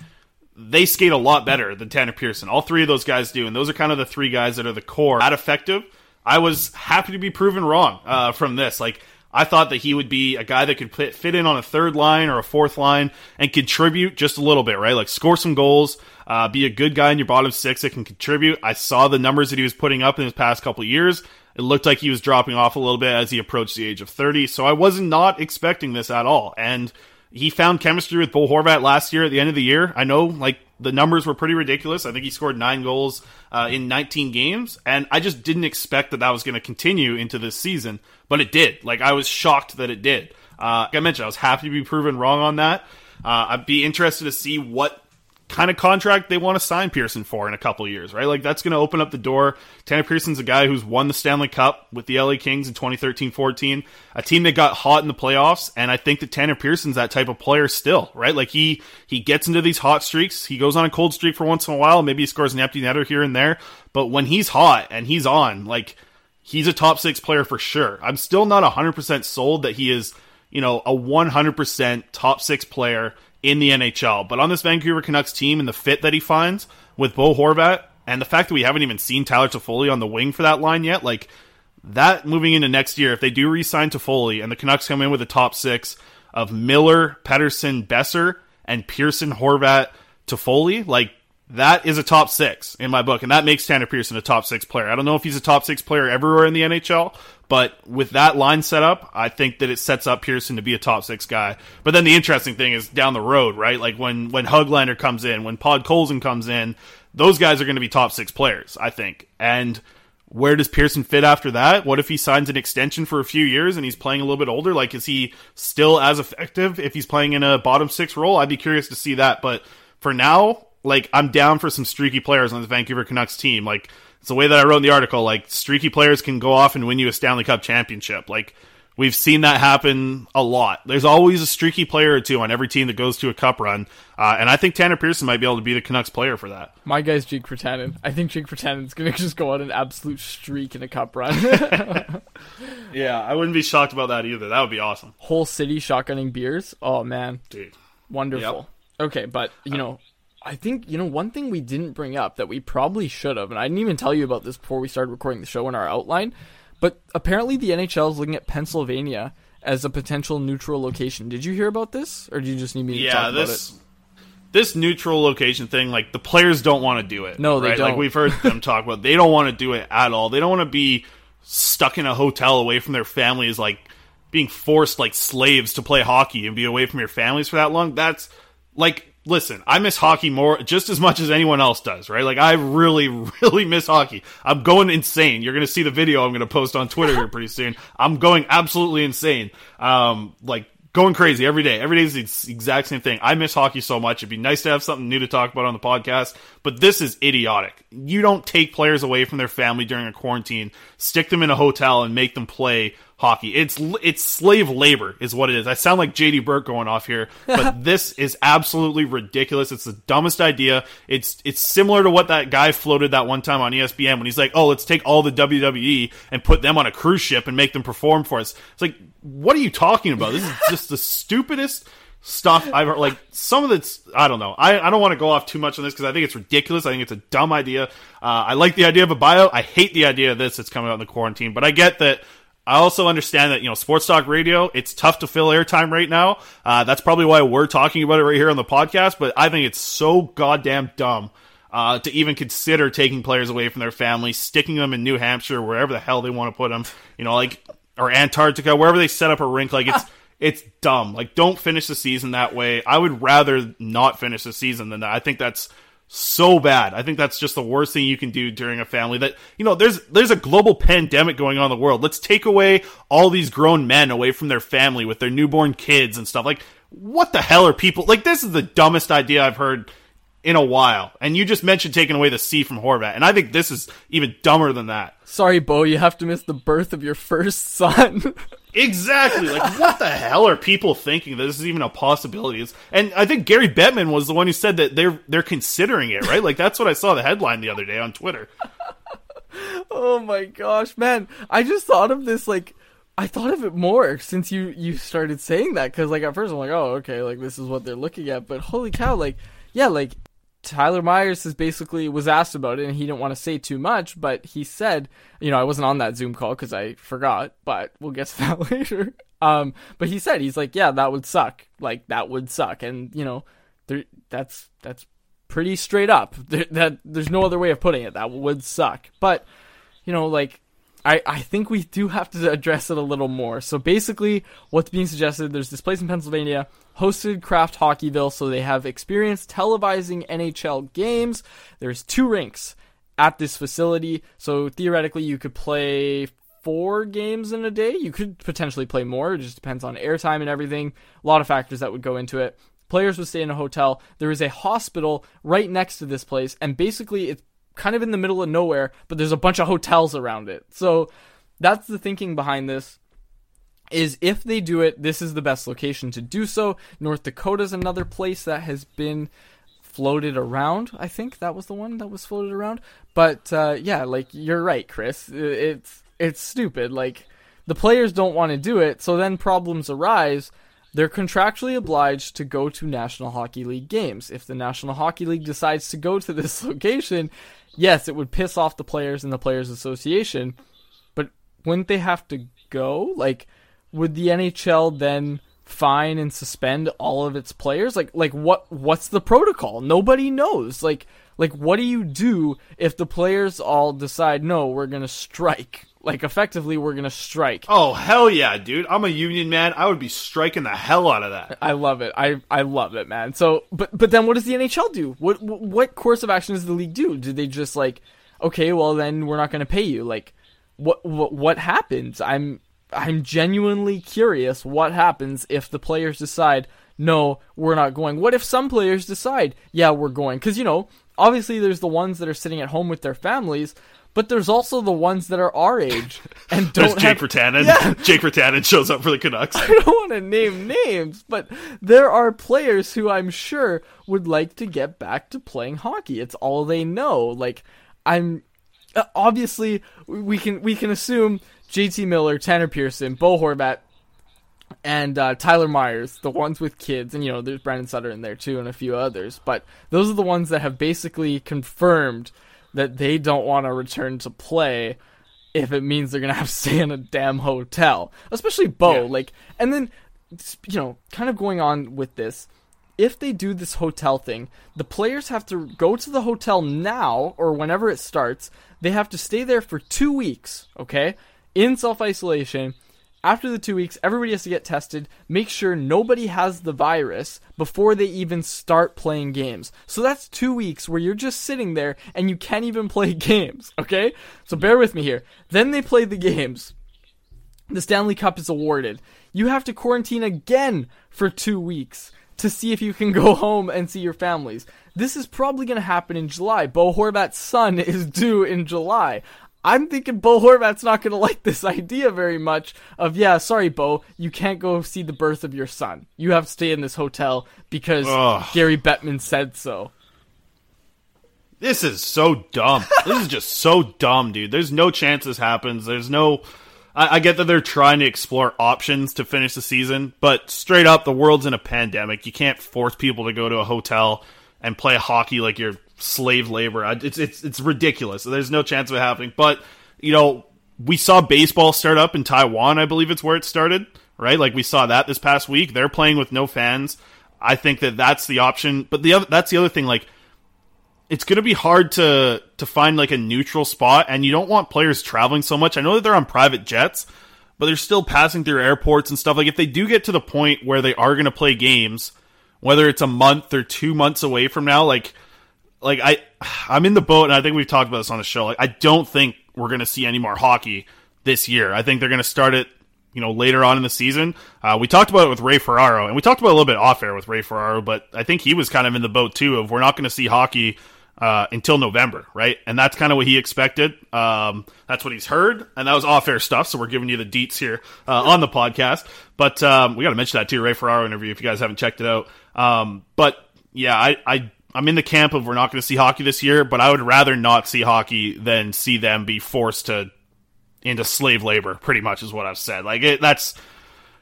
they skate a lot better than Tanner Pearson. All three of those guys do, and those are kind of the three guys that are the core. That effective. I was happy to be proven wrong uh, from this. Like I thought that he would be a guy that could fit, in on a third line or a fourth line and contribute just a little bit, right? Like score some goals, uh, be a good guy in your bottom six that can contribute. I saw the numbers that he was putting up in his past couple years. It looked like he was dropping off a little bit as he approached the age of 30. So I was not expecting this at all. And he found chemistry with Bo Horvat last year at the end of the year. I know, like, the numbers were pretty ridiculous. I think he scored nine goals uh, in 19 games, and I just didn't expect that that was going to continue into this season, but it did. Like, I was shocked that it did. Uh, like I mentioned, I was happy to be proven wrong on that. Uh, I'd be interested to see what kind of contract they want to sign Pearson for in a couple years, right? Like that's going to open up the door. Tanner Pearson's a guy who's won the Stanley Cup with the LA Kings in 2013-14, a team that got hot in the playoffs, and I think that Tanner Pearson's that type of player still, right? Like he he gets into these hot streaks, he goes on a cold streak for once in a while, maybe he scores an empty netter here and there, but when he's hot and he's on, like he's a top 6 player for sure. I'm still not 100% sold that he is, you know, a 100% top 6 player in the NHL. But on this Vancouver Canucks team and the fit that he finds with Bo Horvat and the fact that we haven't even seen Tyler Toffoli on the wing for that line yet, like that moving into next year, if they do re-sign Toffoli and the Canucks come in with a top six of Miller, Pettersson, Boeser, and Pearson, Horvat, Toffoli, like that is a top six in my book, and that makes Tanner Pearson a top six player. I don't know if he's a top six player everywhere in the NHL, but with that line set up, I think that it sets up Pearson to be a top six guy. But then the interesting thing is down the road, right? Like when when Hoglander comes in, when Podkolzin comes in, those guys are going to be top six players, I think. And where does Pearson fit after that? What if he signs an extension for a few years and he's playing a little bit older? Like, is he still as effective if he's playing in a bottom six role? I'd be curious to see that. But for now, like, I'm down for some streaky players on the Vancouver Canucks team. Like, it's the way that I wrote in the article. Like, streaky players can go off and win you a Stanley Cup championship. Like, We've seen that happen a lot. There's always a streaky player or two on every team that goes to a cup run, uh, and I think Tanner Pearson might be able to be the Canucks player for that. My guy's Jake Virtanen. I think Jake Virtanen's going to just go on an absolute streak in a cup run. yeah, I wouldn't be shocked about that either. That would be awesome. Whole city shotgunning beers. Oh man, dude, wonderful. Yep. Okay, but you know, I think you know one thing we didn't bring up that we probably should have, and I didn't even tell you about this before we started recording the show in our outline but apparently, the NHL is looking at Pennsylvania as a potential neutral location. Did you hear about this, or do you just need me to yeah, talk this, about it? This neutral location thing, like the players don't want to do it. No, they right? don't. Like we've heard them talk about, they don't want to do it at all. They don't want to be stuck in a hotel away from their families, like being forced like slaves to play hockey and be away from your families for that long. That's like listen, I miss hockey more just as much as anyone else does, right? Like I really, really miss hockey. I'm going insane. You're gonna see the video I'm gonna post on Twitter here pretty soon. I'm going absolutely insane. Um, like going crazy every day. Every day is the exact same thing. I miss hockey so much. It'd be nice to have something new to talk about on the podcast, but this is idiotic. You don't take players away from their family during a quarantine, stick them in a hotel, and make them play hockey. It's it's slave labor is what it is. I sound like JD Burke going off here, but this is absolutely ridiculous. It's the dumbest idea. It's it's similar to what that guy floated that one time on ESPN when he's like, "Oh, let's take all the WWE and put them on a cruise ship and make them perform for us." It's like, what are you talking about? This is just the stupidest stuff I've heard. Like some of it's, I don't know. I, I don't want to go off too much on this because I think it's ridiculous. I think it's a dumb idea. Uh, I like the idea of a bio. I hate the idea of this. It's coming out in the quarantine, but I get that I also understand that you know sports talk radio. It's tough to fill airtime right now. Uh, that's probably why we're talking about it right here on the podcast. But I think it's so goddamn dumb uh, to even consider taking players away from their families, sticking them in New Hampshire, wherever the hell they want to put them. You know, like or Antarctica, wherever they set up a rink. Like it's it's dumb. Like don't finish the season that way. I would rather not finish the season than that. I think that's so bad. I think that's just the worst thing you can do during a family that, you know, there's there's a global pandemic going on in the world. Let's take away all these grown men away from their family with their newborn kids and stuff. Like what the hell are people like this is the dumbest idea I've heard in a while. And you just mentioned taking away the C from Horvat, and I think this is even dumber than that. Sorry, Bo, you have to miss the birth of your first son. exactly. Like, what the hell are people thinking that this is even a possibility? It's, and I think Gary Bettman was the one who said that they're they're considering it, right? Like, that's what I saw the headline the other day on Twitter. oh my gosh, man! I just thought of this like. I thought of it more since you you started saying that because like at first I'm like oh okay like this is what they're looking at but holy cow like yeah like Tyler Myers is basically was asked about it and he didn't want to say too much, but he said, you know, I wasn't on that Zoom call because I forgot, but we'll get to that later. Um, but he said he's like, yeah, that would suck, like that would suck, and you know, there, that's that's pretty straight up. There, that there's no other way of putting it. That would suck, but you know, like I, I think we do have to address it a little more. So basically, what's being suggested, there's this place in Pennsylvania, hosted Kraft Hockeyville, so they have experience televising NHL games. There's two rinks at this facility, so theoretically you could play four games in a day. You could potentially play more. It just depends on airtime and everything. A lot of factors that would go into it. Players would stay in a hotel. There is a hospital right next to this place, and basically it's kind of in the middle of nowhere, but there's a bunch of hotels around it. So that's the thinking behind this. Is if they do it, this is the best location to do so. North Dakota is another place that has been floated around. I think that was the one that was floated around. But uh, yeah, like you're right, Chris. It's it's stupid. Like the players don't want to do it, so then problems arise. They're contractually obliged to go to National Hockey League games. If the National Hockey League decides to go to this location, yes, it would piss off the players and the Players Association, but wouldn't they have to go? Like, would the NHL then fine and suspend all of its players? Like, like what? What's the protocol? Nobody knows. Like, like what do you do if the players all decide no, we're gonna strike? Like, effectively, we're gonna strike. Oh hell yeah, dude! I'm a union man. I would be striking the hell out of that. I love it. I I love it, man. So, but but then what does the NHL do? What what course of action does the league do? Do they just like, okay, well then we're not going to pay you? Like, what what what happens? I'm I'm genuinely curious what happens if the players decide no, we're not going. What if some players decide, yeah, we're going? Because you know, obviously there's the ones that are sitting at home with their families. But there's also the ones that are our age and There's don't Jake have Virtanen. Yeah. Jake Virtanen shows up for the Canucks. I don't want to name names, but there are players who I'm sure would like to get back to playing hockey. It's all they know. Like I'm uh, obviously we can we can assume JT Miller, Tanner Pearson, Bo Horvat, and uh, Tyler Myers, the ones with kids, and you know there's Brandon Sutter in there too, and a few others. But those are the ones that have basically confirmed that they don't want to return to play if it means they're gonna have to stay in a damn hotel. Especially Bo, like, and then you know, kind of going on with this. If they do this hotel thing, the players have to go to the hotel now or whenever it starts. They have to stay there for two weeks, okay, in self isolation. After the two weeks, everybody has to get tested, make sure nobody has the virus before they even start playing games. So that's two weeks where you're just sitting there and you can't even play games, okay? So bear with me here. Then they play the games. The Stanley Cup is awarded. You have to quarantine again for two weeks to see if you can go home and see your families. This is probably going to happen in July. Bo Horvat's son is due in July. I'm thinking Bo Horvat's not going to like this idea very much of, yeah, sorry, Bo, you can't go see the birth of your son. You have to stay in this hotel because Ugh. Gary Bettman said so. This is so dumb. this is just so dumb, dude. There's no chance this happens. There's no. I, I get that they're trying to explore options to finish the season, but straight up, the world's in a pandemic. You can't force people to go to a hotel and play hockey like you're slave labor. It's it's it's ridiculous. There's no chance of it happening. But you know, we saw baseball start up in Taiwan. I believe it's where it started, right? Like we saw that this past week. They're playing with no fans. I think that that's the option. But the other that's the other thing. Like it's going to be hard to to find like a neutral spot and you don't want players traveling so much. I know that they're on private jets, but they're still passing through airports and stuff. Like if they do get to the point where they are going to play games, whether it's a month or 2 months away from now, like like I I'm in the boat and I think we've talked about this on the show. Like I don't think we're going to see any more hockey this year. I think they're going to start it you know, later on in the season. Uh, we talked about it with Ray Ferraro, and we talked about a little bit off air with Ray Ferraro, but I think he was kind of in the boat too of we're not going to see hockey uh, until November, right? And that's kind of what he expected. Um, that's what he's heard, and that was off air stuff. So we're giving you the deets here uh, on the podcast. But um, we got to mention that too, Ray Ferraro interview if you guys haven't checked it out. Um, but yeah, I, I I'm in the camp of we're not going to see hockey this year, but I would rather not see hockey than see them be forced to into slave labor. Pretty much is what I've said. Like it, that's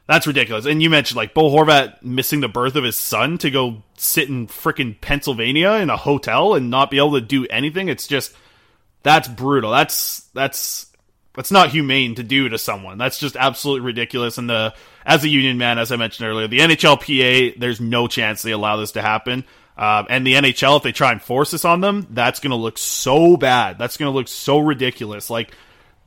that's ridiculous. And you mentioned like Bo Horvat missing the birth of his son to go sit in frickin' Pennsylvania in a hotel and not be able to do anything. It's just that's brutal. That's that's that's not humane to do to someone. That's just absolutely ridiculous. And the as a union man, as I mentioned earlier, the NHLPA, there's no chance they allow this to happen. Um, and the NHL, if they try and force this on them, that's going to look so bad. That's going to look so ridiculous. Like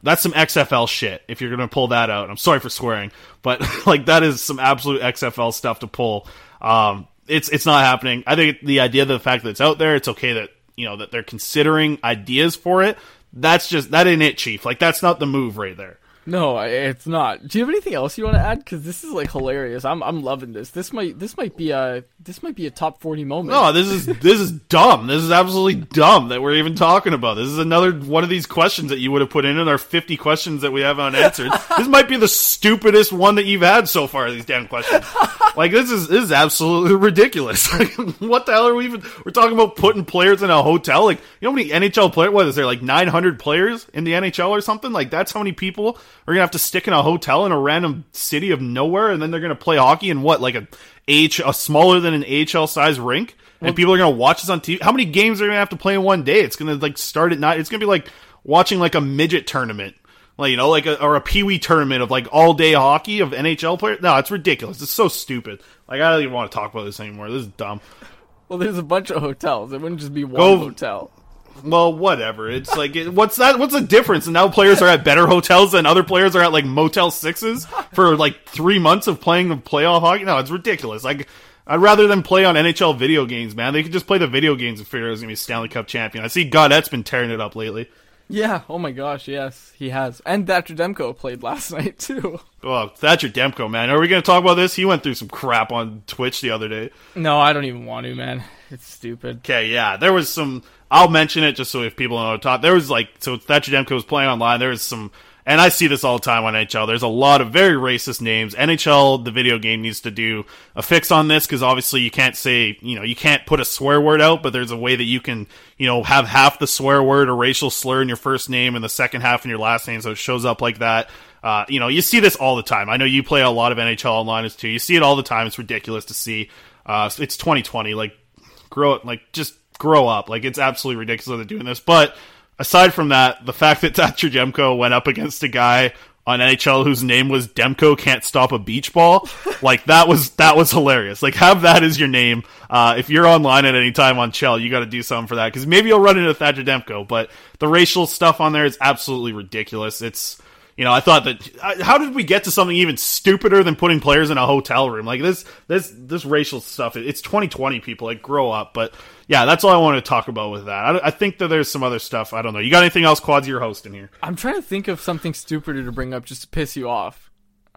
that's some XFL shit if you're going to pull that out. I'm sorry for swearing, but like that is some absolute XFL stuff to pull. Um, it's it's not happening. I think the idea of the fact that it's out there, it's okay that you know that they're considering ideas for it. That's just that ain't it, chief. Like that's not the move right there. No, it's not. Do you have anything else you want to add? Because this is like hilarious. I'm I'm loving this. This might this might be a this might be a top forty moment. No, this is this is dumb. This is absolutely dumb that we're even talking about. This is another one of these questions that you would have put in in our 50 questions that we have unanswered. this might be the stupidest one that you've had so far. These damn questions. Like this is this is absolutely ridiculous. Like, what the hell are we even? We're talking about putting players in a hotel. Like you know how many NHL players? What is there? Like 900 players in the NHL or something? Like that's how many people are gonna have to stick in a hotel in a random city of nowhere, and then they're gonna play hockey in what like a H a smaller than an AHL size rink, and people are gonna watch this on TV. How many games are they gonna have to play in one day? It's gonna like start at night. It's gonna be like watching like a midget tournament Like you know, like a, or a pee wee tournament of like all day hockey of NHL players. No, it's ridiculous. It's so stupid. Like I don't even want to talk about this anymore. This is dumb. Well, there's a bunch of hotels. It wouldn't just be one Go- hotel. Well, whatever. It's like, it, what's that? What's the difference? And now players are at better hotels than other players are at like Motel Sixes for like three months of playing the playoff hockey. No, it's ridiculous. Like, I'd rather them play on NHL video games, man. They could just play the video games and figure out who's gonna be Stanley Cup champion. I see Gaudette's been tearing it up lately. Yeah. Oh my gosh. Yes, he has. And Thatcher Demko played last night too. Oh, Thatcher Demko, man. Are we gonna talk about this? He went through some crap on Twitch the other day. No, I don't even want to, man. It's stupid. Okay, yeah, there was some. I'll mention it just so if people know talk. There was like so Thatcher Demko was playing online. There was some, and I see this all the time on NHL. There's a lot of very racist names. NHL, the video game, needs to do a fix on this because obviously you can't say, you know, you can't put a swear word out, but there's a way that you can, you know, have half the swear word or racial slur in your first name and the second half in your last name, so it shows up like that. Uh, you know, you see this all the time. I know you play a lot of NHL online as too. You see it all the time. It's ridiculous to see. Uh, it's 2020. Like, grow up, like just grow up. Like it's absolutely ridiculous that they're doing this. But aside from that, the fact that Thatcher Demko went up against a guy on NHL whose name was Demko can't stop a beach ball, like that was that was hilarious. Like have that as your name. Uh, if you're online at any time on Chell, you got to do something for that because maybe you'll run into Thatcher Demko. But the racial stuff on there is absolutely ridiculous. It's you know, I thought that how did we get to something even stupider than putting players in a hotel room? Like this, this, this racial stuff. It's 2020, people. Like, grow up. But yeah, that's all I wanted to talk about with that. I, I think that there's some other stuff. I don't know. You got anything else, Quads? You're hosting here. I'm trying to think of something stupider to bring up just to piss you off.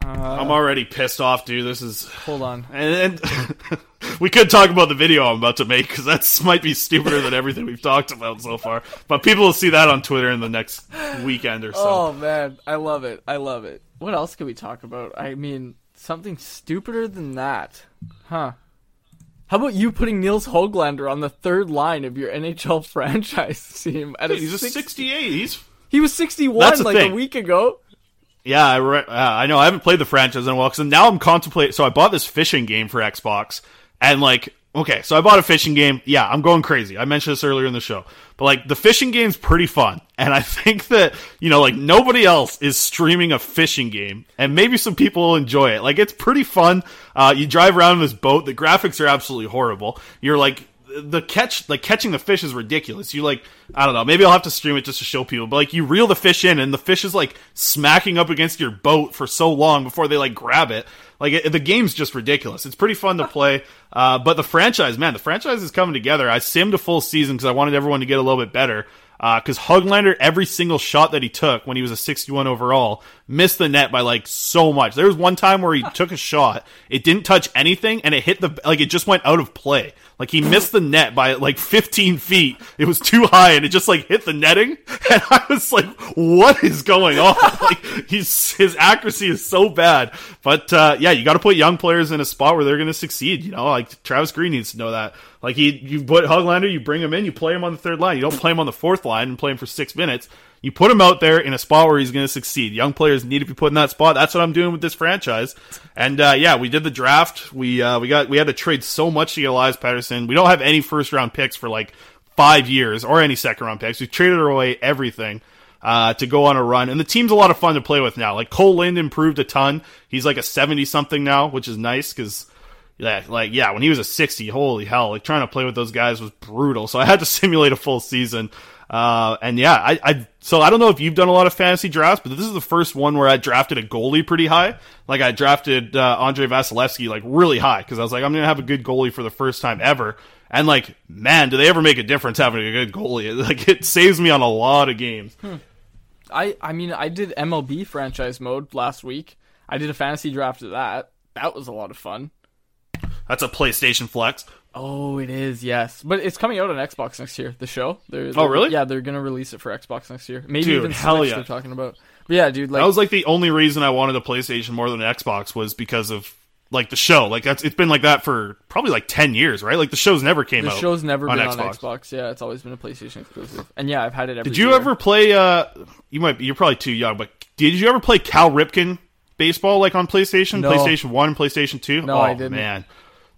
Uh, I'm already pissed off, dude. This is hold on. and, and we could talk about the video I'm about to make because that might be stupider than everything we've talked about so far. But people will see that on Twitter in the next weekend or so. Oh man, I love it. I love it. What else can we talk about? I mean, something stupider than that, huh? How about you putting Nils Hoglander on the third line of your NHL franchise team? At a He's a 68. He's He was 61 like thing. a week ago. Yeah, I, re- uh, I know. I haven't played the franchise in a while because now I'm contemplating. So I bought this fishing game for Xbox, and like, okay, so I bought a fishing game. Yeah, I'm going crazy. I mentioned this earlier in the show, but like, the fishing game's pretty fun, and I think that you know, like, nobody else is streaming a fishing game, and maybe some people will enjoy it. Like, it's pretty fun. Uh, you drive around in this boat. The graphics are absolutely horrible. You're like the catch like catching the fish is ridiculous. You like I don't know, maybe I'll have to stream it just to show people, but like you reel the fish in and the fish is like smacking up against your boat for so long before they like grab it. Like it, the game's just ridiculous. It's pretty fun to play. Uh, but the franchise, man, the franchise is coming together. I simmed a full season because I wanted everyone to get a little bit better. Because Hoglander, every single shot that he took when he was a 61 overall, missed the net by like so much. There was one time where he took a shot, it didn't touch anything, and it hit the like it just went out of play. Like he missed the net by like 15 feet. It was too high, and it just like hit the netting. And I was like, "What is going on?" Like he's his accuracy is so bad. But uh, yeah, you got to put young players in a spot where they're going to succeed. You know, like Travis Green needs to know that. Like he, you put Hoglander, you bring him in, you play him on the third line. You don't play him on the fourth line and play him for six minutes. You put him out there in a spot where he's going to succeed. Young players need to be put in that spot. That's what I'm doing with this franchise. And uh, yeah, we did the draft. We uh, we got we had to trade so much to get Elias Pettersson. We don't have any first round picks for like five years or any second round picks. We traded away everything uh, to go on a run. And the team's a lot of fun to play with now. Like Cole Lind improved a ton. He's like a 70 something now, which is nice because yeah, like yeah, when he was a 60, holy hell, like trying to play with those guys was brutal. So I had to simulate a full season. Uh, and yeah, I, I, so I don't know if you've done a lot of fantasy drafts, but this is the first one where I drafted a goalie pretty high. Like I drafted, uh, Andrei Vasilevskiy like really high because I was like, I'm going to have a good goalie for the first time ever. And like, man, do they ever make a difference having a good goalie? Like it saves me on a lot of games. I I mean, I did MLB franchise mode last week. I did a fantasy draft of that. That was a lot of fun. That's a PlayStation Flex. Oh, it is, yes. But it's coming out on Xbox next year. The show. They're, Oh, they're- really? Yeah, they're gonna release it for Xbox next year. Maybe Dude, even hell Switch yeah. They're talking about. But yeah, dude. Like that was like the only reason I wanted a PlayStation more than an Xbox was because of like the show. Like that's it's been like that for probably like ten years, right? Like the show's never came the out. show's never on been Xbox. on Xbox. Yeah, it's always been a PlayStation exclusive. And yeah, I've had it every. Did you year. ever play? uh You might. be You're probably too young, but did you ever play Cal Ripken baseball like on PlayStation, No. PlayStation One, PlayStation Two? No, oh, I didn't. Man,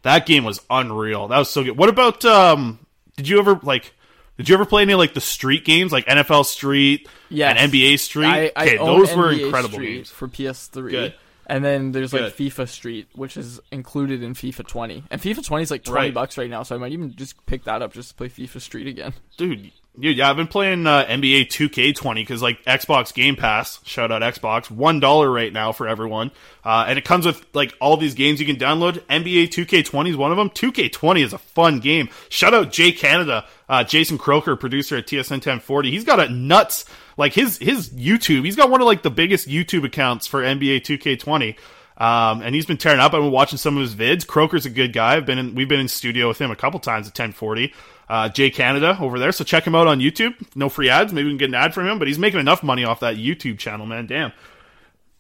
that game was unreal. That was so good. What about? um Did you ever like? Did you ever play any like the street games, like NFL Street Yes. and NBA Street? I, I okay, those were incredible Street games. for PS3. Good. And then there's like Good. FIFA Street, which is included in FIFA 20. And FIFA 20 is like 20 Right. bucks right now, so I might even just pick that up just to play FIFA Street again. dude. Dude, yeah, I've been playing uh, NBA 2K20 because like Xbox Game Pass, shout out Xbox, one dollar right now for everyone, uh, and it comes with like all these games you can download. NBA 2K20 is one of them. 2K20 is a fun game. Shout out Jay Canada, uh, Jason Croker, producer at TSN 1040. He's got a nuts like his his YouTube. He's got one of like the biggest YouTube accounts for NBA 2K20. Um, and he's been tearing up. I've been watching some of his vids. Croker's a good guy. I've been in, we've been in studio with him a couple times at 1040. Uh, Jay Canada over there. So check him out on YouTube. No free ads. Maybe we can get an ad from him, but he's making enough money off that YouTube channel, man. Damn.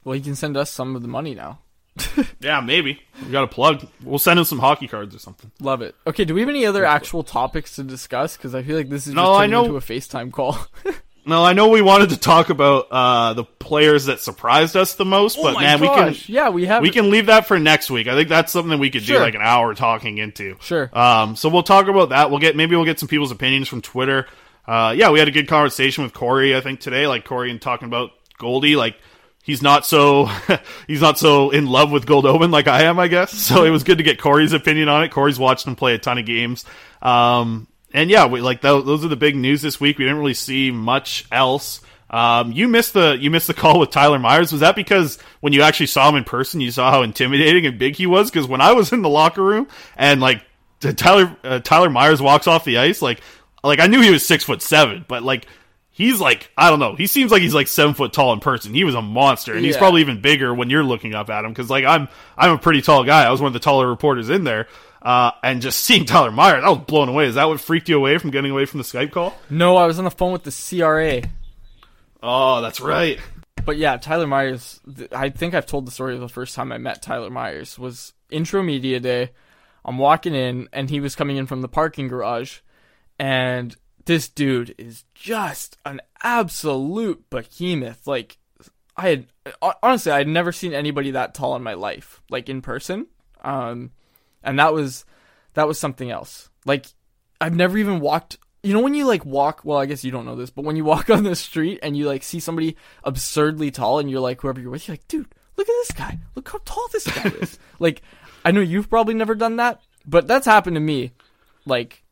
Well, he can send us some of the money now. Yeah, maybe. We got a plug. We'll send him some hockey cards or something. Love it. Okay, do we have any other actual topics to discuss? Because I feel like this is No, just I know- into a FaceTime call. No, I know we wanted to talk about uh, the players that surprised us the most, Oh but man, gosh. we can Yeah, we have- we can leave that for next week. I think that's something that we could Sure. do like an hour talking into. Sure. Um, so we'll talk about that. We'll get maybe we'll get some people's opinions from Twitter. Uh, yeah, we had a good conversation with Corey. I think today, like Corey and talking about Goldie, like he's not so he's not so in love with Gold Goldobin like I am, I guess. So it was good to get Corey's opinion on it. Corey's watched him play a ton of games. Um, and yeah, we like tho- those are the big news this week. We didn't really see much else. Um, you missed the you missed the call with Tyler Myers. Was that because when you actually saw him in person, you saw how intimidating and big he was? Because when I was in the locker room and like Tyler uh, Tyler Myers walks off the ice, like like I knew he was six foot seven, but like he's like I don't know. He seems like he's like seven foot tall in person. He was a monster, and he's probably even bigger when you're looking up at him. Because like I'm I'm a pretty tall guy. I was one of the taller reporters in there. Uh, and just seeing Tyler Myers, I was blown away. Is that what freaked you away from getting away from the Skype call? no, I was on the phone with the CRA. Oh, that's right. But yeah, Tyler Myers. I think I've told the story of the first time I met Tyler Myers was intro media day. I'm walking in, and he was coming in from the parking garage, and this dude is just an absolute behemoth. Like I had honestly, I had never seen anybody that tall in my life, like in person. Um, and that was that was something else. Like I've never even walked. You know when you like walk? Well, I guess you don't know this, but when you walk on the street and you like see somebody absurdly tall, and you're like, whoever you're with, you're like, dude, look at this guy. Look how tall this guy is. like, I know you've probably never done that, but that's happened to me. Like,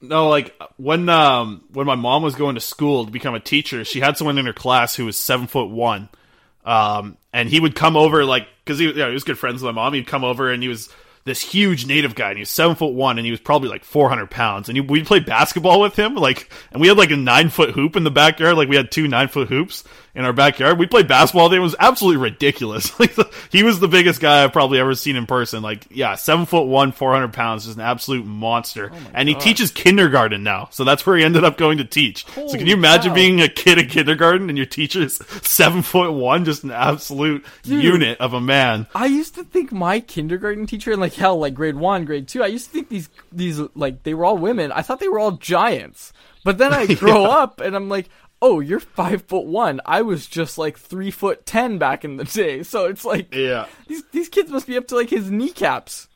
No, like when um when my mom was going to school to become a teacher, she had someone in her class who was seven foot one, um, and he would come over like because he, yeah, he was good friends with my mom. He'd come over and he was this huge native guy, and he was seven foot one, and he was probably like four hundred pounds. And he, we'd play basketball with him, like, and we had like a nine foot hoop in the backyard. Like we had two nine foot hoops in our backyard. We played basketball. It was absolutely ridiculous. Like the, he was the biggest guy I've probably ever seen in person. Like yeah, seven foot one, four hundred pounds, just an absolute monster. Oh and he teaches kindergarten now, so that's where he ended up going to teach. so can you imagine cow. being a kid in kindergarten and your teacher's seven foot one, just an absolute Dude. unit of a man? I used to think my kindergarten teacher, and like hell, like grade one, grade two, I used to think these these like they were all women. I thought they were all giants. But then I grow up and I'm like, oh, you're five foot one. I was just like three foot ten back in the day. So it's like Yeah. these these kids must be up to like his kneecaps.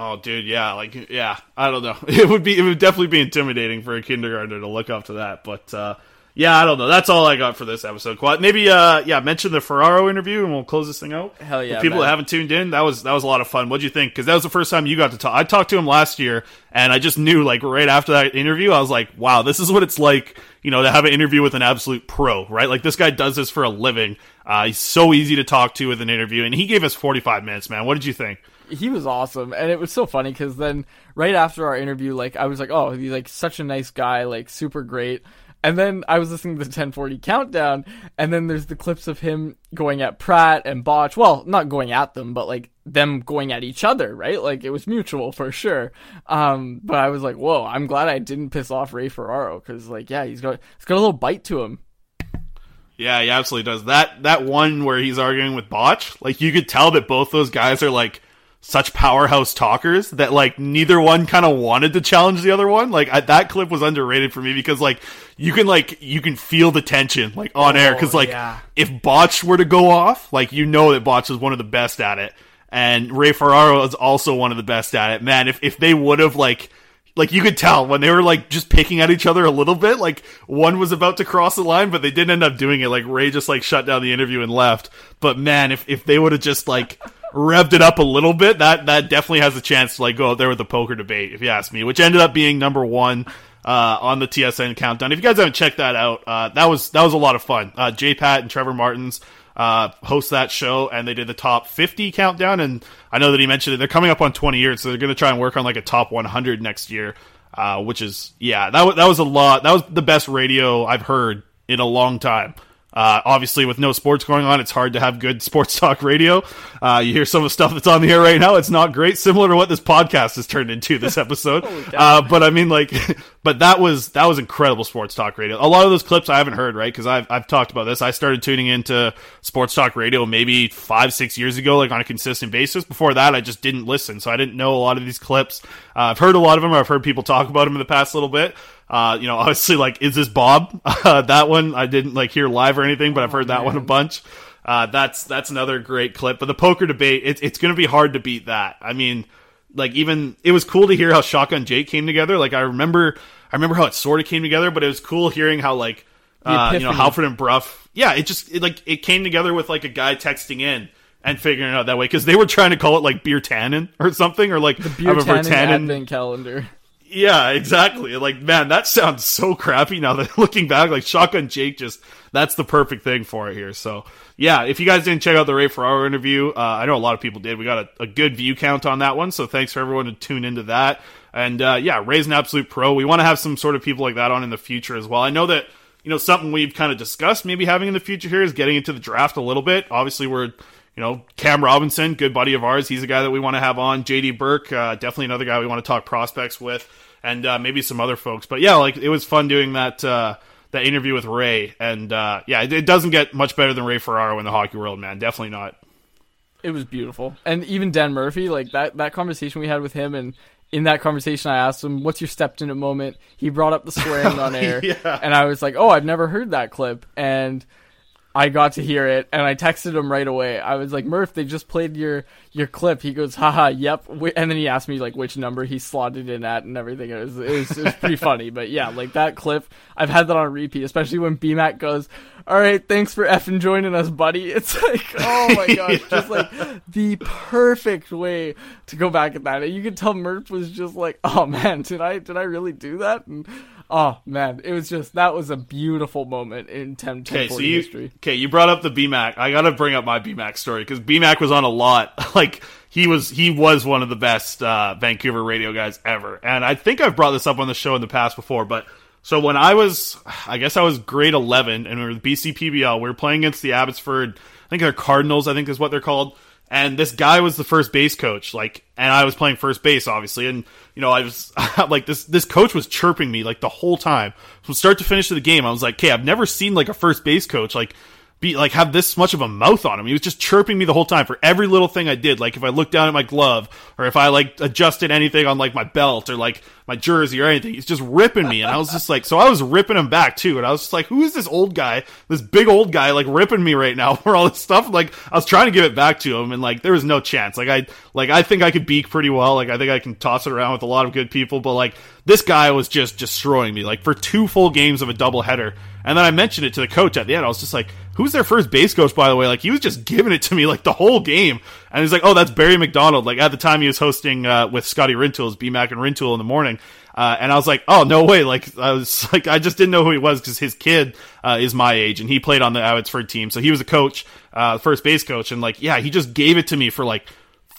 Oh, dude, yeah, like, yeah, I don't know. It would be, it would definitely be intimidating for a kindergartner to look up to that. But uh, yeah, I don't know. That's all I got for this episode. Quad. Maybe, uh, yeah, mention the Ferraro interview, and we'll close this thing out. Hell yeah, For people man. that haven't tuned in, that was that was a lot of fun. What'd you think? Because that was the first time you got to talk. I talked to him last year, and I just knew, like, right after that interview, I was like, wow, this is what it's like, you know, to have an interview with an absolute pro, right? Like, this guy does this for a living. Uh, he's so easy to talk to with an interview, and he gave us 45 minutes, man. What did you think? he was awesome and it was so funny because then right after our interview like i was like oh he's like such a nice guy like super great and then i was listening to the 1040 countdown and then there's the clips of him going at pratt and botch. Well not going at them but like them going at each other right? Like it was mutual for sure. Um but i was like whoa i'm glad i didn't piss off ray ferraro because like yeah he's got he's got a little bite to him. Yeah, he absolutely does. That that one where he's arguing with Botch, like you could tell that both those guys are like such powerhouse talkers that like neither one kind of wanted to challenge the other one. Like I, that clip was underrated for me because like you can like you can feel the tension like on air oh, because like yeah. if Botch were to go off, like you know that Botch is one of the best at it, and Ray Ferraro is also one of the best at it. Man, if if they would have like like you could tell when they were like just picking at each other a little bit. Like one was about to cross the line, but they didn't end up doing it. Like Ray just like shut down the interview and left. But man, if if they would have just like revved it up a little bit, that that definitely has a chance to like go out there with the poker debate, if you ask me, which ended up being number one. Uh, on the TSN countdown. If you guys haven't checked that out, uh, that was that was a lot of fun. Uh, J Pat and Trevor Martins uh, host that show, and they did the top 50 countdown. And I know that he mentioned it. They're coming up on 20 years, so they're going to try and work on like a top 100 next year. Uh, which is yeah, that was that was a lot. That was the best radio I've heard in a long time. Uh, obviously, with no sports going on, it's hard to have good sports talk radio. Uh, you hear some of the stuff that's on the air right now; it's not great. Similar to what this podcast has turned into this episode. uh, but I mean, like, but that was that was incredible sports talk radio. A lot of those clips I haven't heard, right? Because I've I've talked about this. I started tuning into sports talk radio maybe five six years ago, like on a consistent basis. Before that, I just didn't listen, so I didn't know a lot of these clips. Uh, I've heard a lot of them. I've heard people talk about them in the past little bit. Uh, you know, obviously, like, is this Bob? Uh, that one I didn't like hear live or anything, but I've heard that one a bunch. Uh, that's that's another great clip. But the poker debate, it, it's going to be hard to beat that. I mean, like even it was cool to hear how Shotgun Jake came together. Like I remember, I remember how it sort of came together, but it was cool hearing how like uh, you know. Halford and Brough. Yeah, it just it, like it came together with like a guy texting in. And figuring it out that way because they were trying to call it like beer tannin or something or like the Beer Tannin Advent calendar. Yeah, exactly. Like, man, that sounds so crappy now that looking back, like Shotgun Jake just that's the perfect thing for it here. So yeah, if you guys didn't check out the Ray Ferraro interview, uh, I know a lot of people did. We got a, a good view count on that one, so thanks for everyone to tune into that. And uh, yeah, Ray's an absolute pro. We want to have some sort of people like that on in the future as well. I know that you know something we've kind of discussed maybe having in the future here is getting into the draft a little bit. Obviously, we're you know, Cam Robinson, good buddy of ours. He's a guy that we want to have on. JD Burke, uh, definitely another guy we want to talk prospects with, and uh, maybe some other folks. But yeah, like it was fun doing that uh, that interview with Ray, and uh, yeah, it, it doesn't get much better than Ray Ferraro in the hockey world, man. Definitely not. It was beautiful. And even Dan Murphy, like that that conversation we had with him and in that conversation I asked him, What's your stepped in it moment? He brought up the swearing on air. Yeah. And I was like, Oh, I've never heard that clip and I got to hear it and I texted him right away. I was like, Murph, they just played your your clip. He goes, haha, yep. And then he asked me like which number he slotted in at and everything. It was it was, it was pretty funny. But yeah, like that clip, I've had that on repeat, especially when BMAC goes, All right, thanks for effing joining us, buddy. It's like, oh my gosh, just like the perfect way to go back at that. And you could tell Murph was just like, Oh man, did I did I really do that? And oh man, it was just that was a beautiful moment in 10 Okay, so you history. okay? You brought up the BMAC. I got to bring up my BMAC story because BMAC was on a lot. Like he was, he was one of the best uh, Vancouver radio guys ever. And I think I've brought this up on the show in the past before. But so when I was, I guess I was grade eleven, and we were the BC PBL. We were playing against the Abbotsford. I think they're Cardinals. I think is what they're called. And this guy was the first base coach, like, and I was playing first base, obviously. And you know, I was like, this this coach was chirping me like the whole time from start to finish of the game. I was like, okay, I've never seen like a first base coach like be like have this much of a mouth on him. He was just chirping me the whole time for every little thing I did. Like if I looked down at my glove or if I like adjusted anything on like my belt or like my jersey or anything, he's just ripping me. And I was just like, so I was ripping him back too. And I was just like, who is this old guy, this big old guy, like ripping me right now for all this stuff? Like I was trying to give it back to him, and like there was no chance. Like I like I think I could beak pretty well. Like I think I can toss it around with a lot of good people, but like this guy was just destroying me. Like for two full games of a doubleheader. And then I mentioned it to the coach at the end. I was just like, who's their first base coach, by the way? Like, he was just giving it to me, like, the whole game. And he's like, oh, that's Barry McDonald. Like, at the time, he was hosting uh, with Scotty Rintoul, BMAC and Rintoul in the morning. Uh, and I was like, oh, no way. Like, I was like, I just didn't know who he was because his kid uh, is my age and he played on the Abbotsford team. So he was a coach, uh, first base coach. And, like, yeah, he just gave it to me for, like,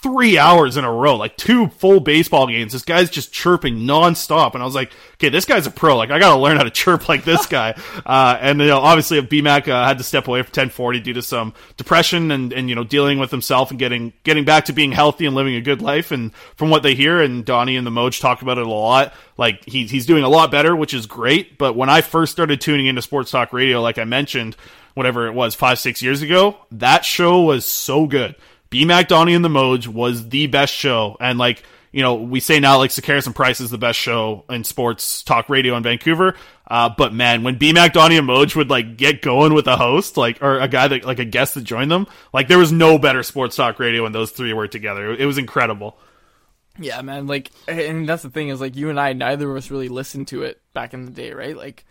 three hours in a row, like two full baseball games. This guy's just chirping nonstop, and I was like, okay, this guy's a pro. Like, I got to learn how to chirp like this guy. uh, and you know, obviously, BMAC uh, had to step away from 1040 due to some depression and and you know dealing with himself and getting getting back to being healthy and living a good life. And from what they hear, and Donnie and the Moj talk about it a lot. Like he's he's doing a lot better, which is great. But when I first started tuning into sports talk radio, like I mentioned, whatever it was five six years ago, that show was so good. BMAC Donnie and the Moj was the best show. And like, you know, we say now like Sekeres and Price is the best show in sports talk radio in Vancouver. Uh, but man, when BMAC Donnie and Moj would like get going with a host, like, or a guy that, like a guest that joined them, like there was no better sports talk radio when those three were together. It was incredible. Yeah, man. Like, and that's the thing is, like, you and I, neither of us really listened to it back in the day, right? Like,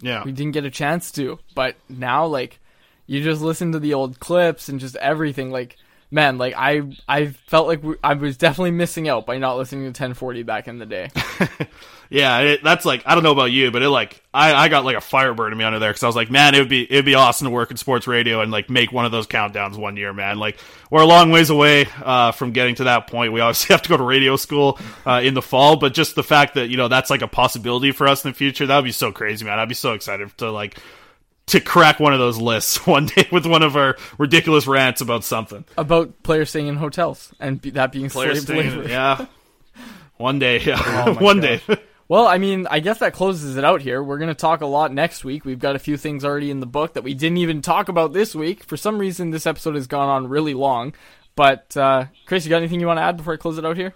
Yeah. we didn't get a chance to. But now, like, you just listen to the old clips and just everything. Like, man, like I, I felt like we, I was definitely missing out by not listening to 1040 back in the day. Yeah, it, that's like I don't know about you, but it like I, I got like a fire burning me under there because I was like, man, it would be it'd be awesome to work in sports radio and like make one of those countdowns one year, man. Like we're a long ways away uh, from getting to that point. We obviously have to go to radio school uh, in the fall, but just the fact that you know that's like a possibility for us in the future, that would be so crazy, man. I'd be so excited to like to crack one of those lists one day with one of our ridiculous rants about something. About players staying in hotels and be, that being Players slave staying- labor. yeah. One day, yeah, Oh my one gosh. day. Well, I mean, I guess that closes it out here. We're going to talk a lot next week. We've got a few things already in the book that we didn't even talk about this week. For some reason, this episode has gone on really long. But, uh, Chris, you got anything you want to add before I close it out here?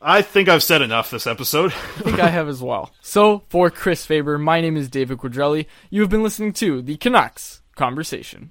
I think I've said enough this episode. I think I have as well. So, for Chris Faber, my name is David Quadrelli. You have been listening to the Canucks Conversation.